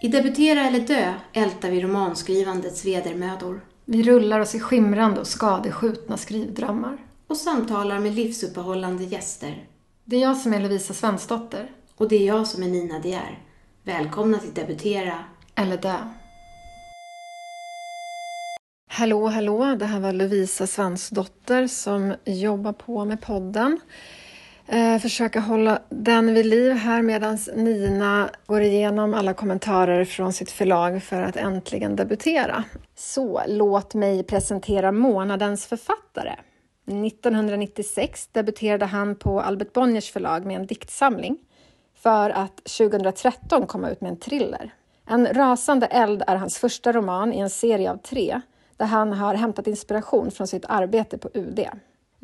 I Debutera eller dö ältar vi romanskrivandets vedermödor Vi rullar oss i skimrande och skadeskjutna skrivdrömmar. och samtalar med livsuppehållande gäster. Det är jag som är Lovisa Svensdotter. Och det är jag som är Nina De är. Välkomna till Debutera. Eller dö. Hallå, hallå. Det här var Lovisa Svensdotter som jobbar på med podden. Eh, försöka hålla den vid liv här medan Nina går igenom alla kommentarer från sitt förlag för att äntligen debutera. Så låt mig presentera månadens författare. 1996 debuterade han på Albert Bonniers förlag med en diktsamling för att 2013 komma ut med en thriller. En rasande eld är hans första roman i en serie av tre där han har hämtat inspiration från sitt arbete på UD.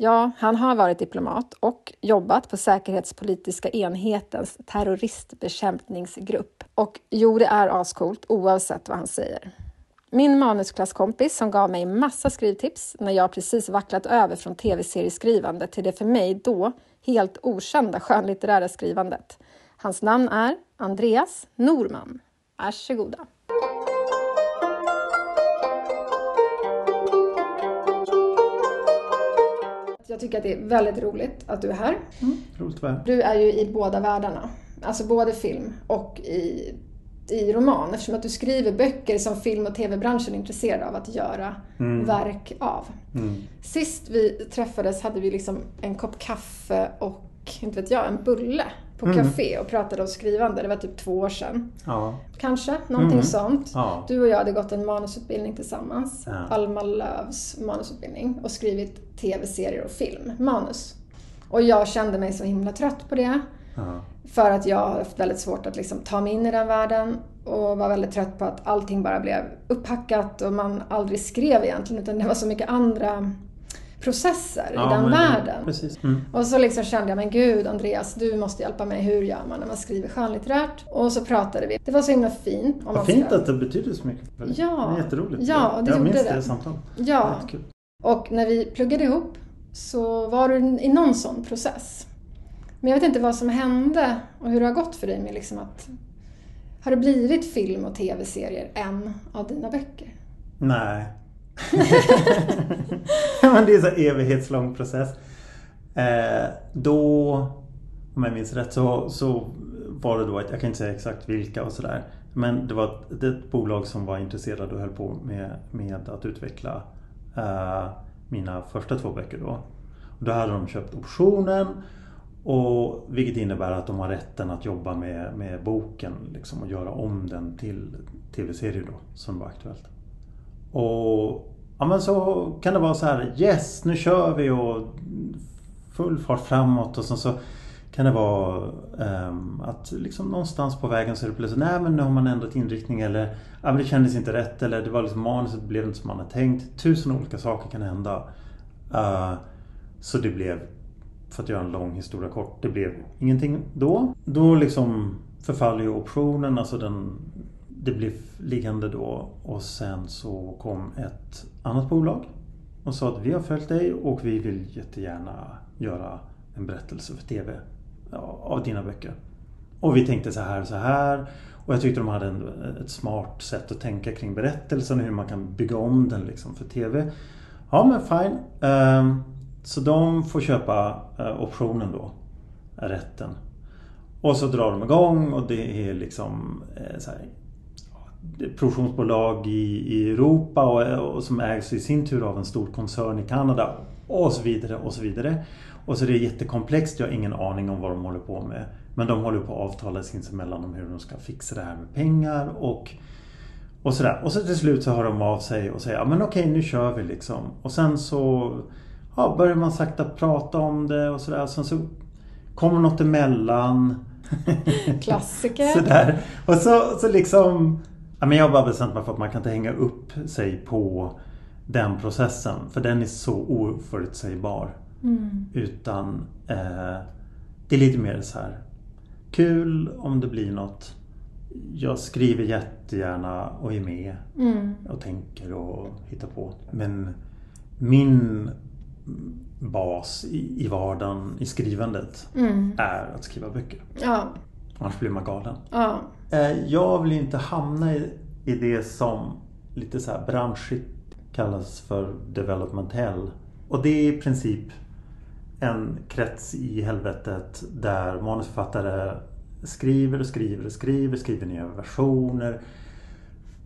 Ja, han har varit diplomat och jobbat på säkerhetspolitiska enhetens terroristbekämpningsgrupp. Och jo, det är ascoolt oavsett vad han säger. Min manusklasskompis som gav mig massa skrivtips när jag precis vacklat över från tv-serieskrivande till det för mig då helt okända skönlitterära skrivandet. Hans namn är Andreas Norman. Varsågoda. Jag tycker att det är väldigt roligt att du är här. Roligt att vara här. Du är ju i båda världarna. Alltså både film och i, i roman eftersom att du skriver böcker som film och tv-branschen är intresserad av att göra verk av. Mm. Sist vi träffades hade vi liksom en kopp kaffe och, inte vet jag, en bulle på Mm. café och pratade om skrivande. Det var typ två år sedan. Ja. Kanske, någonting Mm. sånt. Ja. Du och jag hade gått en manusutbildning tillsammans. Ja. Alma Lövs manusutbildning. Och skrivit tv-serier och film, manus. Och jag kände mig så himla trött på det. För att jag har haft väldigt svårt att liksom ta mig in i den världen. Och var väldigt trött på att allting bara blev upphackat och man aldrig skrev egentligen. Utan det var så mycket andra processer i den men- världen. Precis. Mm. Och så liksom kände jag, men gud Andreas, du måste hjälpa mig. Hur gör man när man skriver skönlitterärt? Och så pratade vi. Det var så himla fint. Om Vad fint ska- att det betyder så mycket. för. Ja. Det är jätteroligt. Ja, det jag gjorde minns det. det samtalet. Ja, och när vi pluggade ihop så var du i någon sån process. Men jag vet inte vad som hände och hur det har gått för dig med liksom att... Har det blivit film och tv-serier en av dina böcker? Nej. men det är en evighetslång process. Eh, då, om jag minns rätt, så, så var det då att jag kan inte säga exakt vilka och sådär. Men det var ett, ett bolag som var intresserade och höll på med, med att utveckla eh, mina första två böcker då. Och då hade de köpt optionen och, vilket innebär att de har rätten att jobba med, med boken liksom, och göra om den till tv-serie då, som var aktuellt. Och ja, men så kan det vara så här, yes nu kör vi och full fart framåt och sen så kan det vara um, att liksom någonstans på vägen så är det plötsligt, nej men nu har man ändrat inriktning eller ja, men det kändes inte rätt eller det var liksom manuset blev inte som man hade tänkt. Tusen olika saker kan hända. Uh, så det blev, för att göra en lång historia kort, det blev ingenting då. Då liksom förfaller ju optionen, alltså den, det blev liggande då och sen så kom ett annat bolag och sa att vi har följt dig och vi vill jättegärna göra en berättelse för TV av dina böcker. Och vi tänkte så här och så här. Och jag tyckte de hade en, ett smart sätt att tänka kring berättelsen och hur man kan bygga om den liksom för TV. Ja men fine. Ehm, så de får köpa eh, optionen då. Rätten. Och så drar de igång och det är liksom eh, så här, produktionsbolag i, i Europa och, och som ägs i sin tur av en stor koncern i Kanada. Och så vidare och så vidare. Och så det är jättekomplext, jag har ingen aning om vad de håller på med. Men de håller på att avtala sinsemellan om hur de ska fixa det här med pengar och, och sådär. Och så till slut så hör de av sig och säger ja men okej nu kör vi liksom. Och sen så ja, börjar man sakta prata om det och sådär. Sen så kommer något emellan. Klassiker. Sådär. Och så, så liksom... Ja, men jag har bara bestämt mig för att man kan inte hänga upp sig på den processen. För den är så oförutsägbar. Mm. Utan eh, det är lite mer så här kul om det blir något. Jag skriver jättegärna och är med Mm. och tänker och hittar på. Men min bas i, i vardagen i skrivandet Mm. är att skriva böcker. Ja. Annars blir man galen. Ja. Eh, jag vill inte hamna i, i det som lite så här branschigt kallas för development hell. Och det är i princip en krets i helvetet där manusförfattare skriver och skriver och skriver, skriver nya versioner.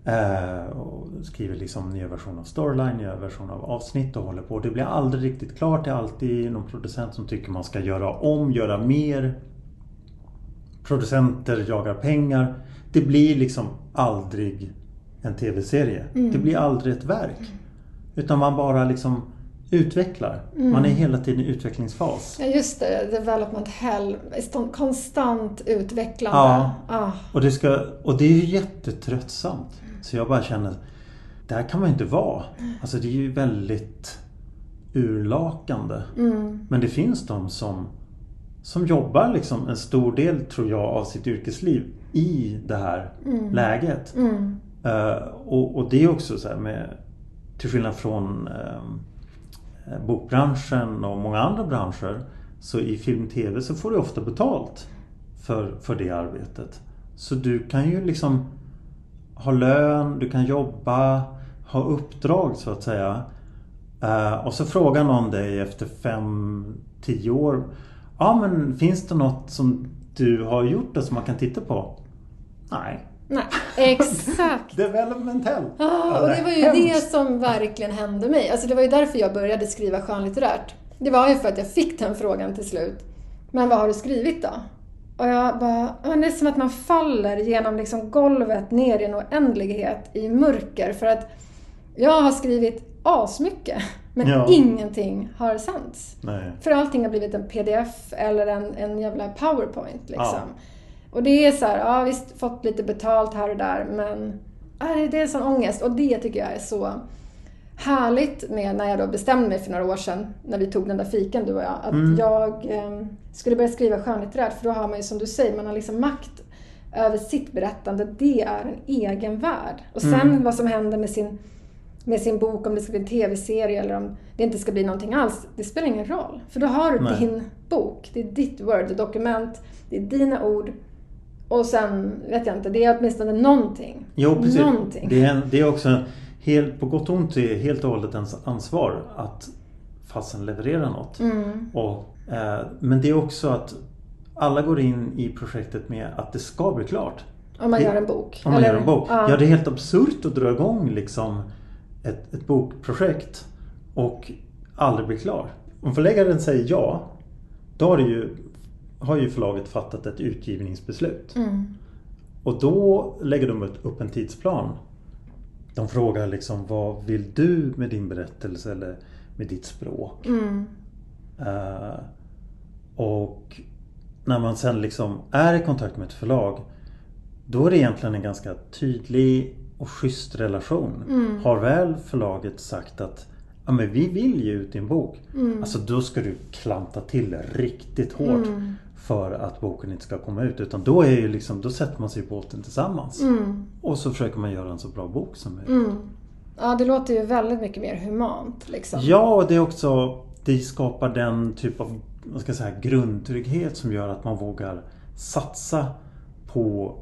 Eh, och skriver liksom nya versioner av storyline, nya versioner av avsnitt och håller på. Det blir aldrig riktigt klart. Det är alltid någon producent som tycker man ska göra om, göra mer. Producenter jagar pengar. Det blir liksom aldrig en tv-serie. Det blir aldrig ett verk. Utan man bara liksom utvecklar. Man är hela tiden i utvecklingsfas. Ja, just det. Development hell. Konstant utvecklande. Ja. Ah. Och det, ska, och det är ju jättetröttsamt. Så jag bara känner, det här kan man ju inte vara. Alltså det är ju väldigt urlakande. Men det finns de som, som jobbar liksom en stor del, tror jag, av sitt yrkesliv i det här läget. Eh, och, och det är också så här med, till skillnad från eh, bokbranschen och många andra branscher. Så i film tv så får du ofta betalt för, för det arbetet. Så du kan ju liksom ha lön, du kan jobba, ha uppdrag så att säga. Eh, och så frågar någon dig efter fem, tio år. Ja men finns det något som du har gjort och som man kan titta på? Nej. Nej, exakt. Development hell. Ah, och det var ju det som verkligen hände mig. Alltså det var ju därför jag började skriva skönlitterärt. Det var ju för att jag fick den frågan till slut. Men vad har du skrivit då? Och jag bara, men det är som att man faller genom liksom golvet ner i en oändlighet i mörker. För att jag har skrivit asmycket, men Ja. ingenting har sänts. För allting har blivit en pdf eller en, en jävla powerpoint liksom. Ja. Och det är så här, ja visst fått lite betalt här och där men äh, det är sån ångest och det tycker jag är så härligt med när jag då bestämde mig för några år sedan när vi tog den där fiken du och jag att Mm. jag eh, skulle börja skriva skönlitterärt för då har man ju som du säger, man har liksom makt över sitt berättande. Det är en egen värld. Och sen Mm. vad som händer med sin, med sin bok, om det ska bli en tv-serie eller om det inte ska bli någonting alls, det spelar ingen roll. För då har du Nej. din bok, det är ditt word-dokument, det är dina ord och sen vet jag inte, det är åtminstone någonting. Jo precis. Någonting. Det är, det är också helt, på gott och ont det är helt och hållet ens ansvar att fasen leverera något. Mm. Och, eh, men det är också att alla går in i projektet med att det ska bli klart. Om man Det- gör en bok. Om man eller? gör en bok. Ja. Ja, det är helt absurt att dra igång liksom ett, ett bokprojekt och aldrig bli klar. Om förläggaren säger ja, då har, ju, har ju förlaget fattat ett utgivningsbeslut. Mm. Och då lägger de upp en tidsplan. De frågar liksom vad vill du med din berättelse eller med ditt språk? Mm. Eh, och när man sen liksom är i kontakt med ett förlag då är det egentligen en ganska tydlig och schysst relation. Mm. Har väl förlaget sagt att ja, men vi vill ge ut din bok. Mm. Alltså då ska du klanta till riktigt hårt Mm. för att boken inte ska komma ut. Utan då, är ju liksom, då sätter man sig i båten tillsammans. Mm. Och så försöker man göra en så bra bok som möjligt. Mm. Ja, det låter ju väldigt mycket mer humant liksom. Ja, och det är också Det skapar den typ av vad ska jag säga, grundtrygghet som gör att man vågar satsa på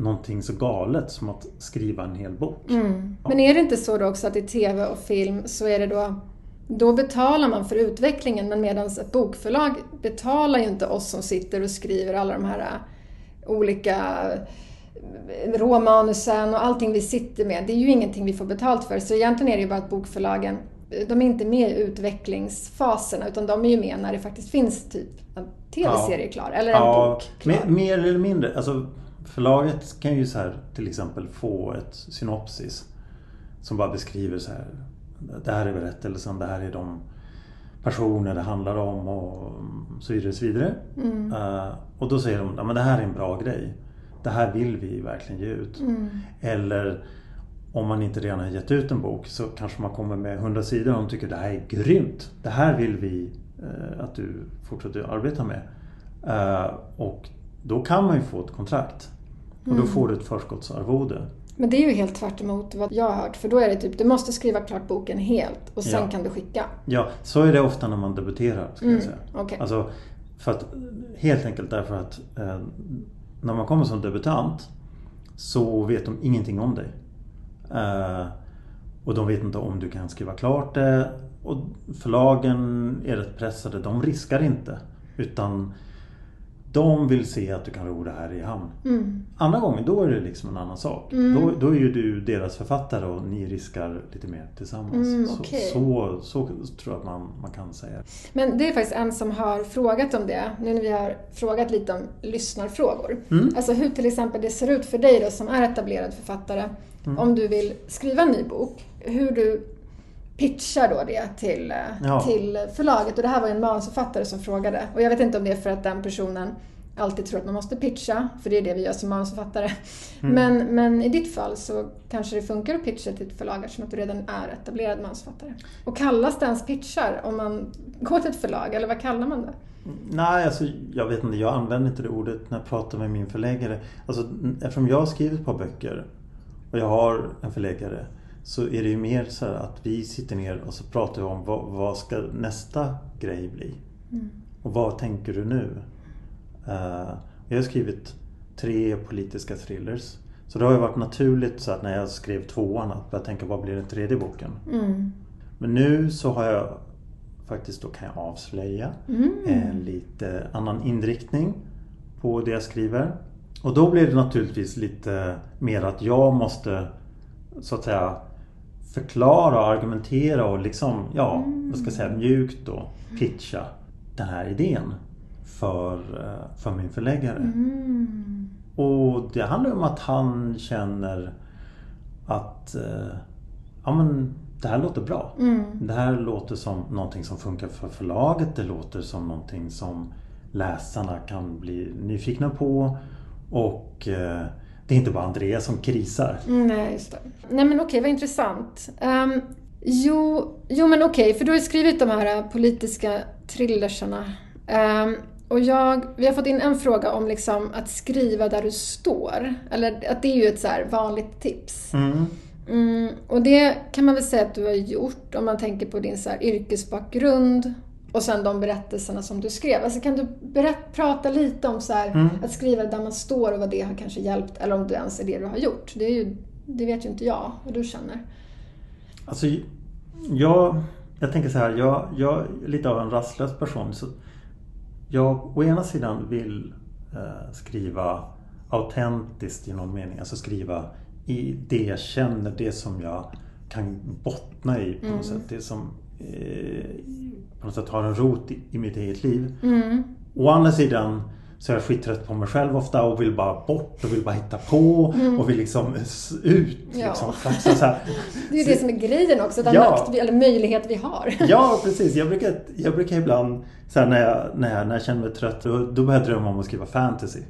någonting så galet som att skriva en hel bok. Mm. Men är det inte så då också att i TV och film så är det då då betalar man för utvecklingen men medan ett bokförlag betalar ju inte oss som sitter och skriver alla de här äh, olika äh, råmanusen och allting vi sitter med. Det är ju ingenting vi får betalt för. Så egentligen är det ju bara att bokförlagen, de är inte med i utvecklingsfaserna utan de är ju med när det faktiskt finns typ en TV-serie klar eller en bok klar. mer, mer eller mindre. Alltså, förlaget kan ju så här till exempel få ett synopsis som bara beskriver så här. Det här är berättelsen, det här är de personer det handlar om och så vidare. Så vidare. Mm. Uh, och då säger de att det här är en bra grej. Det här vill vi verkligen ge ut. Mm. Eller om man inte redan har gett ut en bok så kanske man kommer med 100 sidor och de tycker det här är grymt. Det här vill vi uh, att du fortsätter arbeta med. Uh, och då kan man ju få ett kontrakt. Och då får du ett förskottsarvode. Men det är ju helt tvärt emot vad jag har hört. För då är det typ, du måste skriva klart boken helt och sen Ja. kan du skicka. Ja, så är det ofta när man debuterar. Ska Mm, jag säga. okej. Alltså, för att, helt enkelt därför att eh, när man kommer som debutant så vet de ingenting om dig. Eh, och de vet inte om du kan skriva klart det. Och förlagen är rätt pressade. De riskar inte. Utan de vill se att du kan ro det här i hamn. Mm. Andra gången, då är det liksom en annan sak. Mm. Då, då är ju du deras författare och ni riskar lite mer tillsammans. Mm, så, okej. så, så tror jag att man, man kan säga. Men det är faktiskt en som har frågat om det, nu när vi har frågat lite om lyssnarfrågor. Mm. Alltså hur till exempel det ser ut för dig då som är etablerad författare, Mm. om du vill skriva en ny bok, hur du pitchar då det till, eh, Ja. till förlaget. Och det här var ju en manusförfattare som frågade. Och jag vet inte om det är för att den personen alltid tror att man måste pitcha, för det är det vi gör som manusförfattare. Mm. Men, men i ditt fall så kanske det funkar att pitcha till ett förlag eftersom att du redan är etablerad manusförfattare. Och kallas det ens pitchar om man går till ett förlag, eller vad kallar man det? Nej, alltså, jag vet inte. Jag använder inte det ordet när jag pratar med min förläggare. Alltså, eftersom jag har skrivit ett par böcker och jag har en förläggare så är det ju mer så här att vi sitter ner och så pratar vi om vad, vad ska nästa grej bli? Och vad tänker du nu? Eh, jag har skrivit tre politiska thrillers. Så det har ju varit naturligt så att när jag skrev tvåan att börja tänka vad blir den tredje boken? Mm. Men nu så har jag faktiskt, då kan jag avslöja Mm. en lite annan inriktning på det jag skriver. Och då blir det naturligtvis lite mer att jag måste så att säga förklara och argumentera och liksom, ja, vad ska jag säga, mjukt då pitcha den här idén för, eh, för min förläggare. Mm. Och det handlar om att han känner att eh, ja, men det här låter bra. Mm. Det här låter som någonting som funkar för förlaget. Det låter som någonting som läsarna kan bli nyfikna på. Och eh, det är inte bara Andreas som krisar. Mm, Nej, just det. Nej men okej, vad intressant. Ehm, jo, jo men okej, för du har ju skrivit de här eh, politiska thrillersarna. Ehm, och jag, vi har fått in en fråga om liksom att skriva där du står. Eller att det är ju ett så vanligt tips. Mm. Mm, och det kan man väl säga att du har gjort om man tänker på din så yrkesbakgrund och sen de berättelserna som du skrev. Alltså kan du berätt, prata lite om så här, Mm. att skriva där man står och vad det har kanske hjälpt eller om det ens är det du har gjort. Det, ju, det vet ju inte jag vad du känner. Alltså, jag, jag tänker så här. Jag, jag är lite av en rastlös person. Så jag å ena sidan vill eh, skriva autentiskt i någon mening. Alltså skriva i det jag känner, det som jag kan bottna i på något sätt. Det som eh, på något sätt har en rot i, i mitt eget liv. Mm. Å andra sidan så är jag skittrött på mig själv ofta och vill bara bort och vill bara hitta på och vill liksom ut. Ja. Liksom. Så, så Det är ju det som är grejen också, den Ja. makt vi, eller möjlighet vi har. Ja, precis. Jag brukar, jag brukar ibland, så när, jag, när, jag, när jag känner mig trött, då, då börjar jag drömma om att skriva fantasy.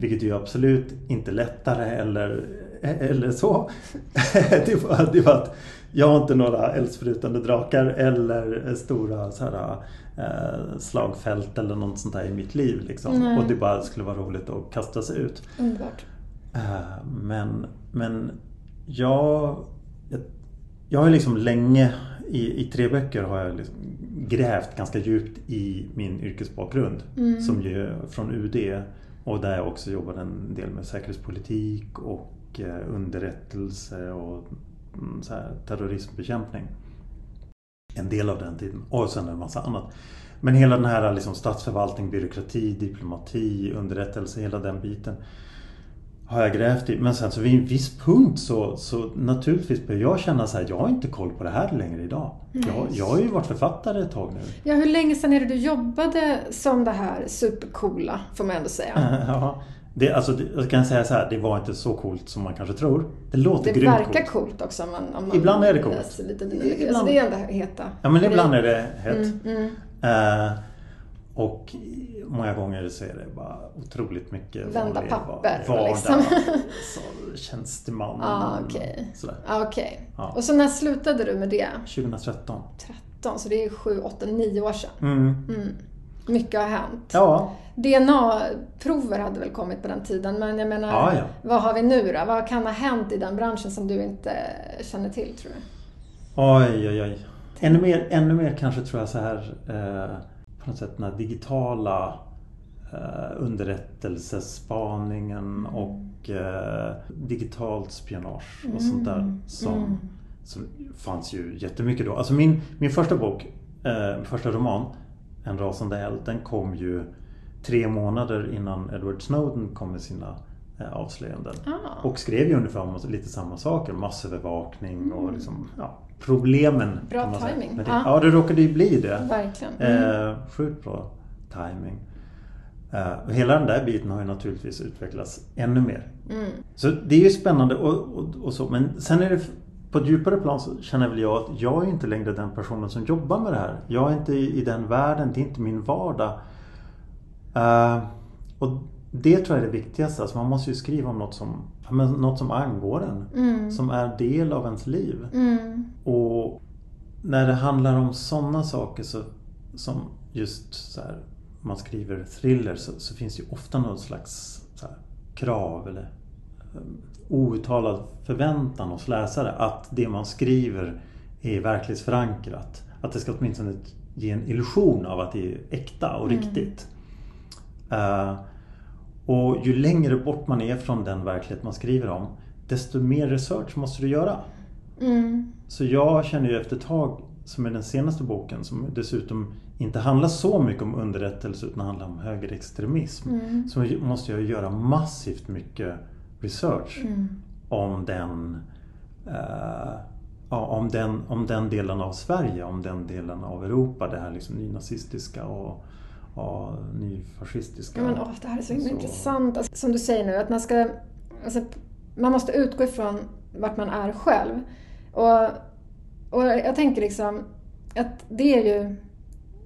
Vilket ju absolut inte lättare eller, eller så. det, var, det var att jag har inte några eldsprutande drakar eller stora så här, eh, slagfält eller något sånt där i mitt liv. Liksom. Och det bara skulle vara roligt att kasta sig ut. Underbart. Eh, Men, men jag, jag, jag har liksom länge i, i tre böcker har jag liksom grävt ganska djupt i min yrkesbakgrund. Som ju från UD och där jag också jobbade en del med säkerhetspolitik och eh, underrättelse och mm, så här, terrorismbekämpning. En del av den tiden och sen en massa annat. Men hela den här liksom statsförvaltning, byråkrati, diplomati, underrättelse, hela den biten har jag grävt i. Men sen så vid en viss punkt så, så naturligtvis börjar jag känna så här, jag har inte koll på det här längre idag. Jag, jag har ju varit författare ett tag nu. Ja, hur länge sedan är det du jobbade som det här supercoola, får man ändå säga? Ja, det, alltså, det, jag kan säga så här, det var inte så coolt som man kanske tror. Det låter Det verkar coolt. coolt också man, om man Ibland är det coolt. lite Ibland- Alltså det är ändå heta Ja men ibland är det hett. Mm, mm. Eh, och många gånger så är det bara otroligt mycket Vända papper och vardag. liksom. så, tjänsteman. Ah, okej. Sådär. Ah, Okej. Ja. Och så när slutade du med det? 2013. 13, så det är 7, 8, 9 år sedan. Mm. Mm. Mycket har hänt. Ja, DNA-prover hade väl kommit på den tiden, men jag menar, Ja, ja. vad har vi nu då? Vad kan ha hänt i den branschen som du inte känner till, tror du? oj oj oj. Ännu mer, ännu mer kanske tror jag så här eh, på något sätt den här digitala eh, underrättelsespaningen och eh, digitalt spionage och sånt där som, Mm. som fanns ju jättemycket då. Alltså min, min första bok, eh, första roman, En rasande eld, den kom ju tre månader innan Edward Snowden kom med sina eh, avslöjanden. Ah. Och skrev ju ungefär lite samma saker, massövervakning och liksom, ja, problemen. Mm. Bra timing. med det. Ja. Ja, det råkade ju bli det. Verkligen. Mm. Eh, sjukt bra timing. Eh, hela den där biten har ju naturligtvis utvecklats ännu mer. Mm. Så det är ju spännande och, och, och så. Men sen är det på ett djupare plan så känner väl jag att jag är inte längre den personen som jobbar med det här. Jag är inte i, den världen, det är inte min vardag. Eh, och det tror jag är det viktigaste. Alltså man måste ju skriva om något som, något som angår en. Mm. Som är del av ens liv. Mm. Och när det handlar om sådana saker så, som just så här, man skriver thriller så, så finns det ju ofta något slags här, krav eller um, outtalad förväntan hos läsare att det man skriver är verklighetsförankrat. Att det ska åtminstone ge en illusion av att det är äkta och Mm. riktigt. Eh, och ju längre bort man är från den verklighet man skriver om desto mer research måste du göra. Mm. Så jag känner ju efter ett tag, som är den senaste boken, som dessutom inte handlar så mycket om underrättelse utan handlar om högerextremism. Mm. Så måste jag göra massivt mycket research Mm. om den eh, ja, om, den, om den delen av Sverige, om den delen av Europa, det här liksom nynazistiska och, och nyfascistiska. Ja, men, åh, det här är så Så- intressant. Alltså, som du säger nu, att man ska... Alltså, man måste utgå ifrån vart man är själv. Och, och jag tänker liksom att det är ju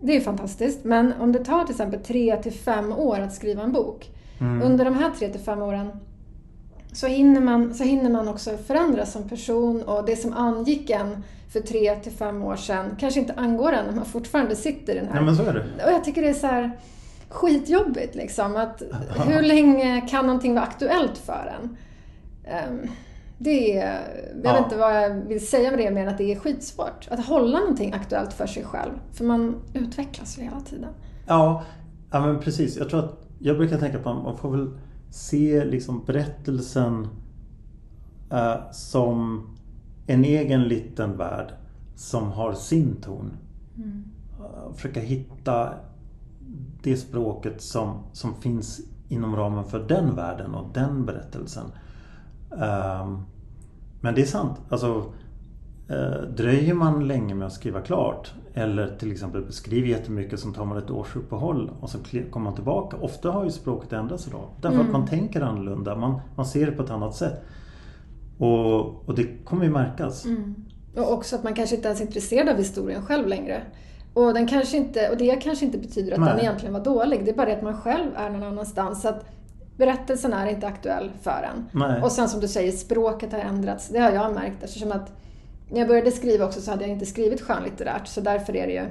det är ju fantastiskt. Men om det tar till exempel tre till fem år att skriva en bok. Mm. Under de här tre till fem åren så hinner, man, så hinner man också förändras som person och det som angick en för tre till fem år sedan kanske inte angår en när man fortfarande sitter i den här Ja men så är det. och jag tycker det är så här skitjobbigt liksom. Att hur länge kan någonting vara aktuellt för en? Ehm, det är, jag Ja. vet inte vad jag vill säga med det mer än att det är skitsvårt. Att hålla någonting aktuellt för sig själv. För man utvecklas ju hela tiden. Ja, ja men precis. Jag tror att jag brukar tänka på att man får väl se liksom berättelsen eh, som en egen liten värld som har sin ton. Eh, försöka hitta det språket som, som finns inom ramen för den världen och den berättelsen. Ehm, men det är sant. Alltså, eh, dröjer man länge med att skriva klart eller till exempel beskriver jättemycket som tar man ett års uppehåll och så kommer man tillbaka. Ofta har ju språket ändrats idag. Därför att man tänker annorlunda. Man, man ser det på ett annat sätt. Och, och det kommer ju märkas. Och också att man kanske inte ens är intresserad av historien själv längre. Och, den kanske inte, och det kanske inte betyder att Nej. den egentligen var dålig. Det är bara det att man själv är någon annanstans. Så att berättelsen är inte aktuell för en. Nej. Och sen som du säger, språket har ändrats. Det har jag märkt eftersom att när jag började skriva också så hade jag inte skrivit skönlitterärt. Så därför är det ju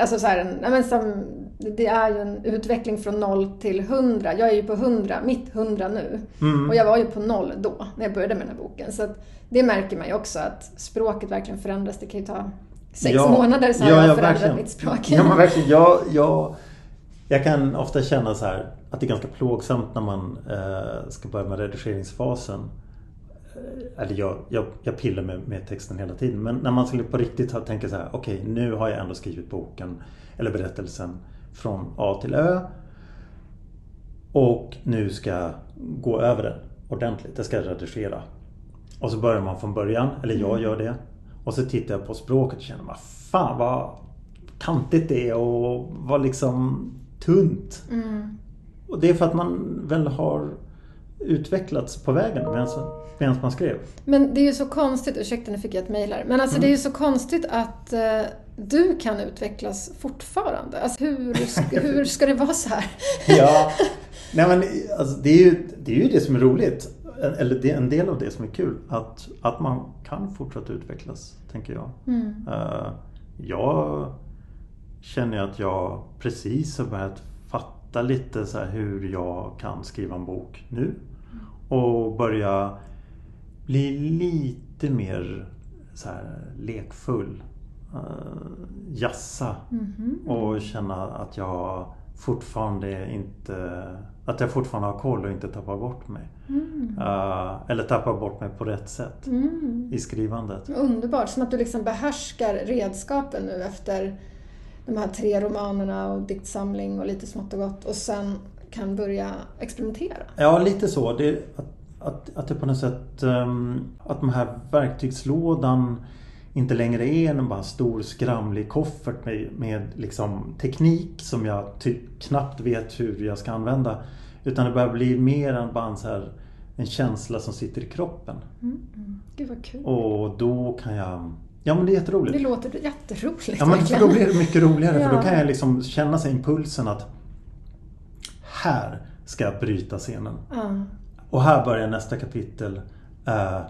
Alltså så här, en- men som, det är ju en utveckling från noll till hundra. Jag är ju på hundra, mitt hundra nu. Mm. Och jag var ju på noll då, när jag började med den här boken. Så det märker man ju också, att språket verkligen förändras. Det kan ju ta sex Ja, månader så har ja, jag ja, förändrat verkligen. mitt språk. Ja men verkligen. Jag, jag, jag kan ofta känna så här att det är ganska plågsamt när man eh, ska börja med redigeringsfasen. Eller jag, jag, jag pillar med, med texten hela tiden. Men när man skulle på riktigt tänka så här. Okej, nu har jag ändå skrivit boken eller berättelsen från A till Ö. Och nu ska jag gå över den ordentligt. Det ska jag redigera. Och så börjar man från början, eller jag gör det. Och så tittar jag på språket och känner, vad fan vad kantigt det är och vad liksom tunt. Mm. Och det är för att man väl har utvecklats på vägen medan, man skrev. Men det är ju så konstigt, ursäkta nu fick jag ett mejl här. Men alltså Mm. det är ju så konstigt att eh, du kan utvecklas fortfarande. Alltså hur, hur ska det vara så här? Ja, nej men alltså, det, är ju, det är ju det som är roligt. Eller det är en del av det som är kul. Att, att man kan fortsätta utvecklas, tänker jag. Mm. Eh, jag känner att jag precis har börjat fatta lite så hur jag kan skriva en bok nu. Och börja bli lite mer så här lekfull. Uh, jassa. Mhm. Och känna att jag fortfarande inte... Att jag fortfarande har koll och inte tappar bort mig. Mm. Uh, eller tappar bort mig på rätt sätt Mm. i skrivandet. Underbart, som att du liksom behärskar redskapen nu efter de här tre romanerna och diktsamling och lite smått och gott och sen kan börja experimentera. Ja, lite så. Det, att, att, att det på något sätt... Um, att den här verktygslådan inte längre är en bara stor skramlig koffert med, med liksom teknik som jag typ knappt vet hur jag ska använda. Utan det börjar bli mer än bara en, här, en känsla som sitter i kroppen. Mm. Mm. Gud vad kul. Och då kan jag... Ja men det är jätteroligt. Det låter jätteroligt Ja men för då blir det mycket roligare för Ja. då kan jag liksom känna sig impulsen att här ska jag bryta scenen. Ja. Och här börjar nästa kapitel eh,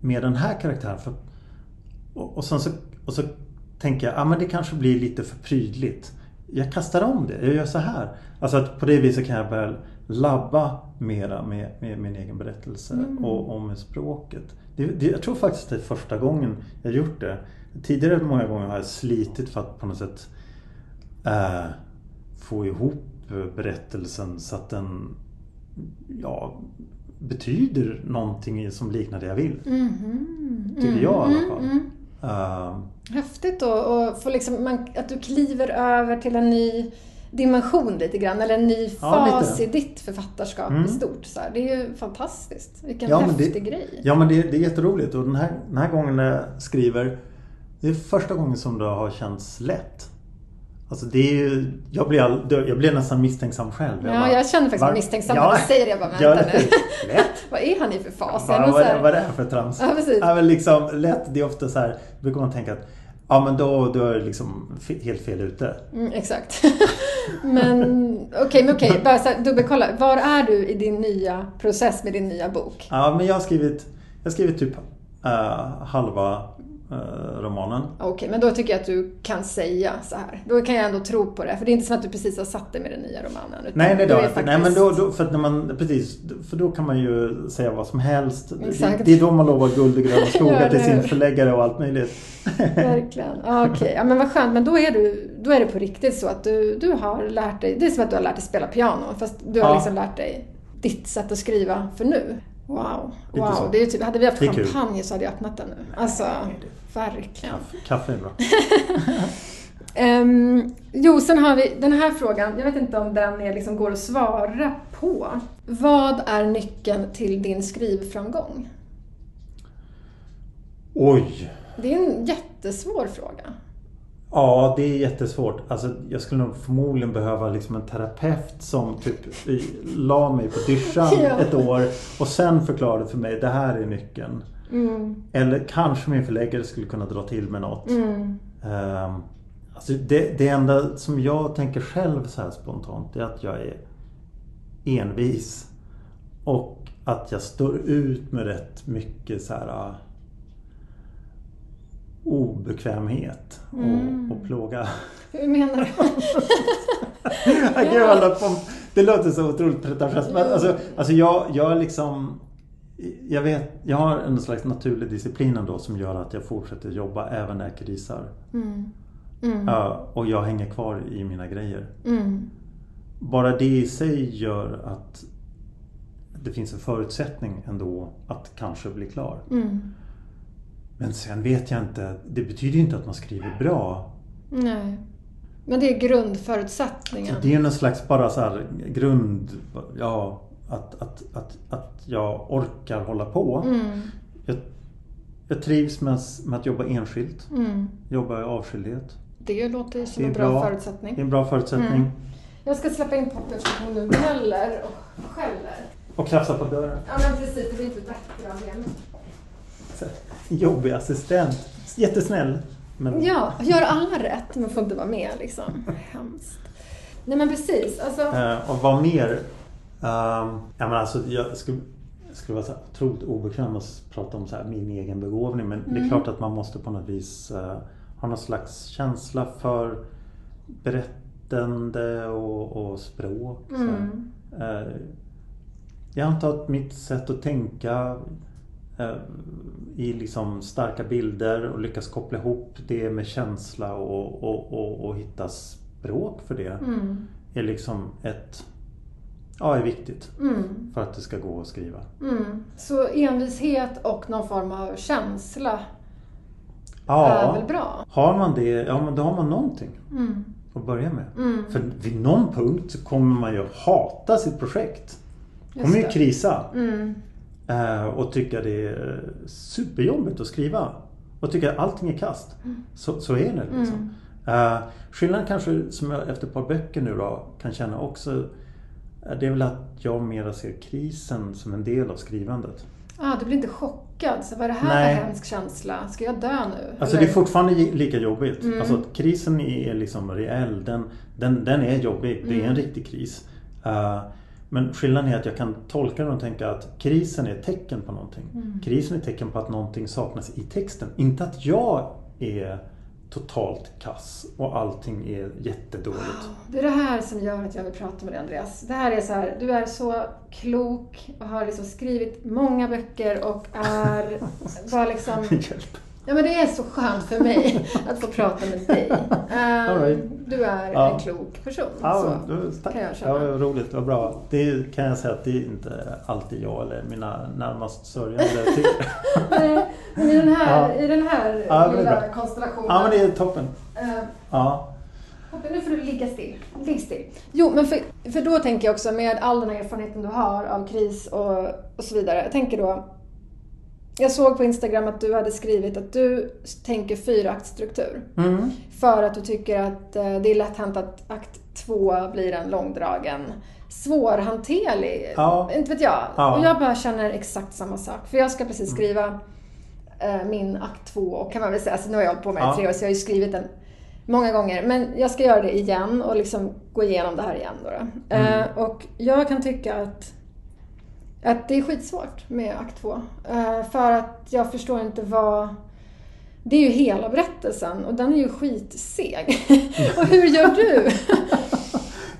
med den här karaktären. För, och, och, så, och så tänker jag, ja men det kanske blir lite för prydligt. Jag kastar om det, jag gör så här. Alltså att på det viset kan jag börja labba mera med, med min egen berättelse Mm. och, och med språket. Det, det, jag tror faktiskt det är första gången jag gjort det. Tidigare många gånger har jag slitit för att på något sätt eh, få ihop berättelsen så att den ja, betyder någonting som liknar det jag vill. Mhm. Tycker jag i alla fall. Mm. Eh, Häftigt då och få liksom, man, att du kliver över till en ny dimension lite grann, eller en ny Ja, fas i ditt författarskap Mm. i stort. Så här. Det är ju fantastiskt. Vilken Ja, häftig det- grej. ja men det, det är jätteroligt och den här, den här gången när jag skriver Det är första gången som det har känts lätt. Alltså det är ju, jag, blir all, jag blir nästan misstänksam själv. Ja, bara, jag känner faktiskt var- misstänksam Ja. när du säger det. Jag bara, Ja, vänta nu. lätt. Vad är han i för fas? Vad, Är det vad, här- vad är det här för trams? Ja, precis. Ja, men liksom, lätt, det är ofta så här, då brukar man tänka att Ja men då, då är det liksom helt fel ute. Mm, exakt. men okej, men okej, bara så här, dubbelkolla. Var är du i din nya process med din nya bok? Ja men jag har skrivit, jag har skrivit typ eh, halva romanen. Okej, men då tycker jag att du kan säga så här. Då kan jag ändå tro på det. För det är inte som att du precis har satt dig med den nya romanen. Nej, nej, då, är nej men då, då, för när man, precis, för då kan man ju säga vad som helst. Det, det är då man lovar guld och gröna skogar till sin förläggare och allt möjligt. Verkligen. Okej, ja, men vad skönt. Men då är, du, då är det på riktigt så att du, du har lärt dig, det är som att du har lärt dig spela piano fast du har Ja. liksom lärt dig ditt sätt att skriva för nu. Wow, wow. Det är typ, hade vi haft champagne så hade jag öppnat den nu. Alltså, verkligen. Kaffe, kaffe är bra. Ehm, jo, sen har vi den här frågan. Jag vet inte om den är, liksom, går att svara på. Vad är nyckeln till din skrivframgång? Oj! Det är en jättesvår fråga. Ja, det är jättesvårt. Alltså, jag skulle nog förmodligen behöva liksom en terapeut som typ i- la mig på dyschan Ja. ett år och sen förklarade för mig det här är nyckeln. Mm, Eller kanske min förläggare skulle kunna dra till med något. mm, Ehm, alltså det, det enda som jag tänker själv så här spontant är att jag är envis. Och att jag står ut med rätt mycket så här obekvämhet och, Mm. och plåga. Hur menar du? Ja. Det låter så otroligt pretentiöst men alltså, alltså jag, jag liksom jag vet, jag har en slags naturlig disciplin ändå som gör att jag fortsätter jobba även när jag krisar. Mm, mm, Ja, och jag hänger kvar i mina grejer. mm, Bara det i sig gör att det finns en förutsättning ändå att kanske bli klar. mm. Men sen vet jag inte, det betyder ju inte att man skriver bra. Nej. Men det är grundförutsättningen. Det är någon slags bara så här grund, ja, att, att, att, att jag orkar hålla på. Mm, Jag, jag trivs med, med att jobba enskilt, mm. jobba i avskildhet. Det låter ju som en bra, bra. förutsättning. Det är en bra förutsättning. Mm. Jag ska släppa in Potter som hon nu gnäller och skäller. Och krafsa på dörren. Ja men precis, det blir inte bättre av det. Så här, Jobbig assistent. Jättesnäll. Men Ja, gör alla rätt men får inte vara med liksom. Hemskt. Nej men precis, alltså. Eh, och vad mer? Um, ja, men alltså, jag skulle, skulle vara så otroligt obekväm att prata om så här, min egen begåvning. Men det är Mm. klart att man måste på något vis eh, ha någon slags känsla för berättande och, och språk. Mm. Eh, jag antar att mitt sätt att tänka i liksom starka bilder och lyckas koppla ihop det med känsla och, och, och, och hitta språk för det. Mm. är liksom ett Ja, är viktigt Mm. för att det ska gå att skriva. Mm. Så envishet och någon form av känsla är Ja, väl bra? har man det, ja men då har man någonting Mm. att börja med. Mm. För vid någon punkt så kommer man ju hata sitt projekt. Just kommer ju det. krisa. Mm. Eh, och tycka det är superjobbigt att skriva. Och tycka att allting är kast. Så, så är det liksom. Eh, skillnaden kanske som jag efter ett par böcker nu då kan känna också eh, det är väl att jag mera ser krisen som en del av skrivandet. Ah, du blir inte chockad? Så vad är det här Nej. för hemsk känsla? Ska jag dö nu? Alltså Eller? det är fortfarande lika jobbigt. Mm. Alltså krisen är liksom reell. Den, den, den är jobbig. Det är en Mm. riktig kris. Eh, men skillnaden är att jag kan tolka den och tänka att krisen är ett tecken på någonting. Mm. Krisen är ett tecken på att någonting saknas i texten. Inte att jag är totalt kass och allting är jättedåligt. Det är det här som gör att jag vill prata med dig Andreas. Det här är så här, du är så klok och har liksom skrivit många böcker och är bara liksom... Hjälp. Ja men det är så skönt för mig att få prata med dig. All right. Du är Ja. en klok person. Ja, så. då, tack. kan jag känna. Ja, roligt, vad bra. Det kan jag säga att det är inte alltid jag eller mina närmast sörjande tycker. Men i den här, Ja. i den här Ja, lilla konstellationen. Ja, men det är toppen. Ehm, Ja. Nu får du ligga still. Ligg still. Jo, men för, för då tänker jag också med all den här erfarenheten du har av kris och, och så vidare. Jag tänker då... Jag såg på Instagram att du hade skrivit att du tänker fyraktstruktur. Mm. För att du tycker att eh, det är lätt hänt att akt två blir en långdragen, svårhanterlig. Ja. Inte vet jag. Ja. Mm. Och jag bara känner exakt samma sak. För jag ska precis skriva eh, min akt två och kan man väl säga, alltså nu har jag hållit på med det i Ja. tre år så jag har ju skrivit den många gånger. Men jag ska göra det igen och liksom gå igenom det här igen. Då då. Mm. Eh, och jag kan tycka att att det är skitsvårt med akt två. Eh, för att jag förstår inte vad... Det är ju hela berättelsen och den är ju skitseg. och hur gör du?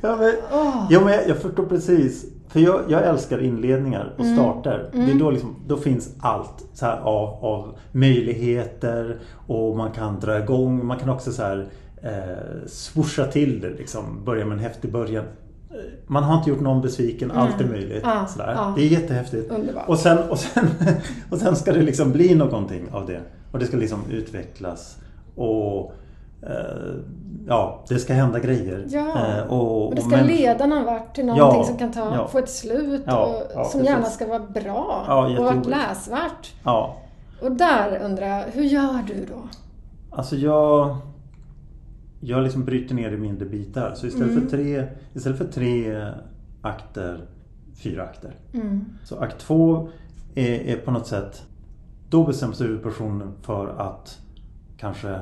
Ja, men, Åh. ja, men jag, jag förstår precis. För jag, jag älskar inledningar och Mm. starter. Det är då, liksom, då finns allt så här, av, av möjligheter och man kan dra igång. Man kan också så här, eh, till det. Liksom, börja med en häftig början. Man har inte gjort någon besviken, allt är möjligt. Ja, sådär. ja. Det är jättehäftigt. Underbart. Och sen, och, sen, och sen ska det liksom bli någonting av det. Och det ska liksom utvecklas. Och eh, ja, det ska hända grejer. Ja, Eh, och, och det och ska människor- leda någon vart till någonting Ja, som kan ta, ja. få ett slut och som gärna ska vara bra och jätteroligt. läsvärt. Och där undrar jag, hur gör du då? alltså jag... Jag liksom bryter ner i mindre bitar. Så istället, Mm. för, tre, istället för tre akter, fyra akter. Mm. Så akt två är, är på något sätt... Då bestäms huvudpersonen för att kanske...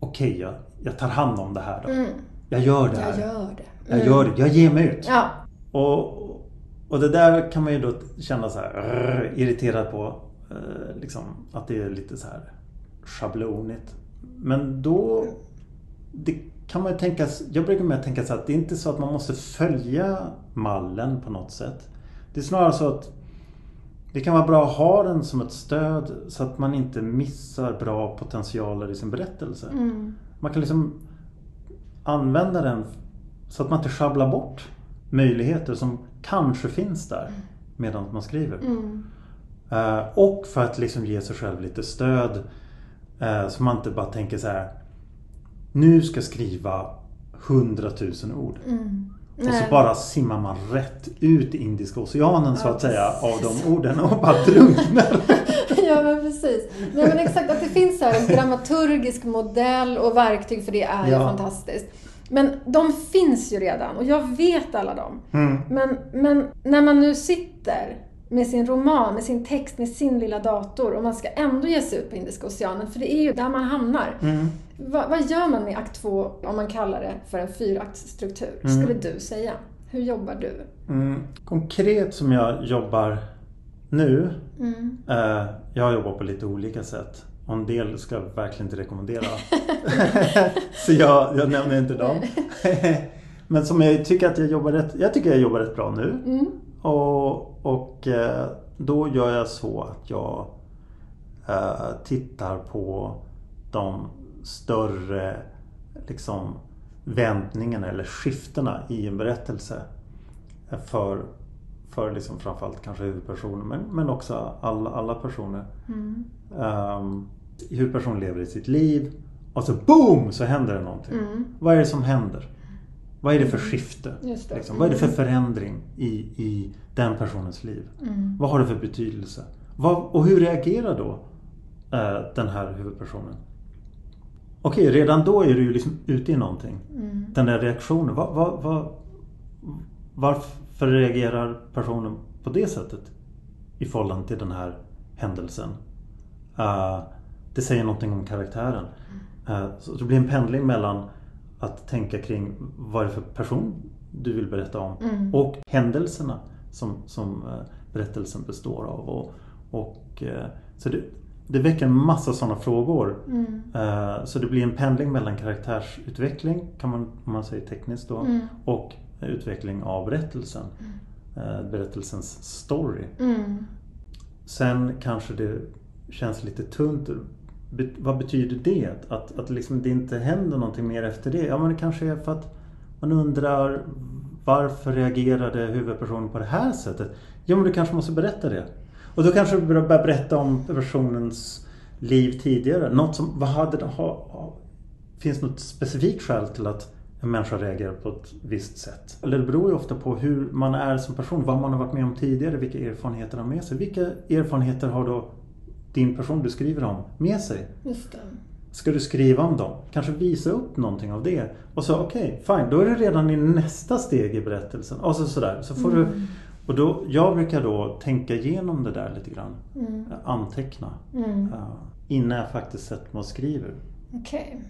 Okej, jag, jag tar hand om det här då. Mm. Jag gör det här. Jag gör det. Jag Mm. gör det. Jag ger mig ut. Ja. Och, och det där kan man ju då känna så här rrr, irriterad på. Eh, liksom, att det är lite så här schablonigt. Men då det kan man tänka, jag brukar mer tänka så att det är inte så att man måste följa mallen på något sätt. Det är snarare så att det kan vara bra att ha den som ett stöd så att man inte missar bra potentialer i sin berättelse. Mm. Man kan liksom använda den så att man inte sjabblar bort möjligheter som kanske finns där medan man skriver. Mm. Eh, och för att liksom ge sig själv lite stöd eh, så man inte bara tänker så här. Nu ska skriva 100 000 ord. Mm. Och så bara simmar man rätt ut i Indiska oceanen så att säga av de orden och bara drunknar. Ja men precis. Nej men exakt, att det finns här en dramaturgisk modell och verktyg för det är ju Ja. fantastiskt. Men de finns ju redan och jag vet alla dem. Mm. Men, men när man nu sitter med sin roman, med sin text, med sin lilla dator och man ska ändå ge sig ut på Indiska oceanen, för det är ju där man hamnar. Mm. Va, vad gör man i akt två om man kallar det för en fyraktsstruktur? Mm. Skulle du säga. Hur jobbar du? Mm. Konkret som jag jobbar nu Mm. Eh, jag jobbar på lite olika sätt. Och en del ska jag verkligen inte rekommendera. så jag, jag nämner inte dem. Men som jag tycker att jag jobbar rätt, jag tycker jag jobbar rätt bra nu. Mm. Och, och eh, då gör jag så att jag eh, tittar på de större liksom, vändningarna eller skiftena i en berättelse för, för liksom framförallt kanske huvudpersonen men, men också alla, alla personer. Mm. Um, huvudpersonen lever i sitt liv och så boom så händer det någonting. Mm. Vad är det som händer? Vad är det för skifte? Just det. Liksom? Vad är det för Mm. förändring i, i den personens liv? Mm. Vad har det för betydelse? Vad, och hur reagerar då eh, den här huvudpersonen? Okej, redan då är du ju liksom ute i någonting. Mm. Den där reaktionen. Vad, vad, vad, varför reagerar personen på det sättet? I förhållande till den här händelsen. Eh, det säger någonting om karaktären. Eh, så det blir en pendling mellan att tänka kring vad är det för person du vill berätta om Mm. och händelserna som, som eh, berättelsen består av. Och, och, så det, det väcker en massa sådana frågor. Mm. Eh, Så det blir en pendling mellan karaktärsutveckling, kan man, om man säger tekniskt då, Mm. och utveckling av berättelsen. Eh, Berättelsens story. Mm. Sen kanske det känns lite tunt. Be- vad betyder det? Att, att liksom det inte händer någonting mer efter det? Ja men det kanske är för att man undrar varför reagerade huvudpersonen på det här sättet? Ja men du kanske måste berätta det. Och då kanske du börjar börja berätta om personens liv tidigare. Något som, vad hade ha, finns något specifikt skäl till att en människa reagerar på ett visst sätt? Eller det beror ju ofta på hur man är som person, vad man har varit med om tidigare, vilka erfarenheter man har med sig. Vilka erfarenheter har då din person du skriver om med sig? Just det. Ska du skriva om dem? Kanske visa upp någonting av det? Och så okej, fine, då är det redan i nästa steg i berättelsen. Och så sådär. Så får du, och då, jag brukar då tänka igenom det där lite grann. Mm. Anteckna. Mm. Ja, innan jag faktiskt sätter mig och skriver. Okej.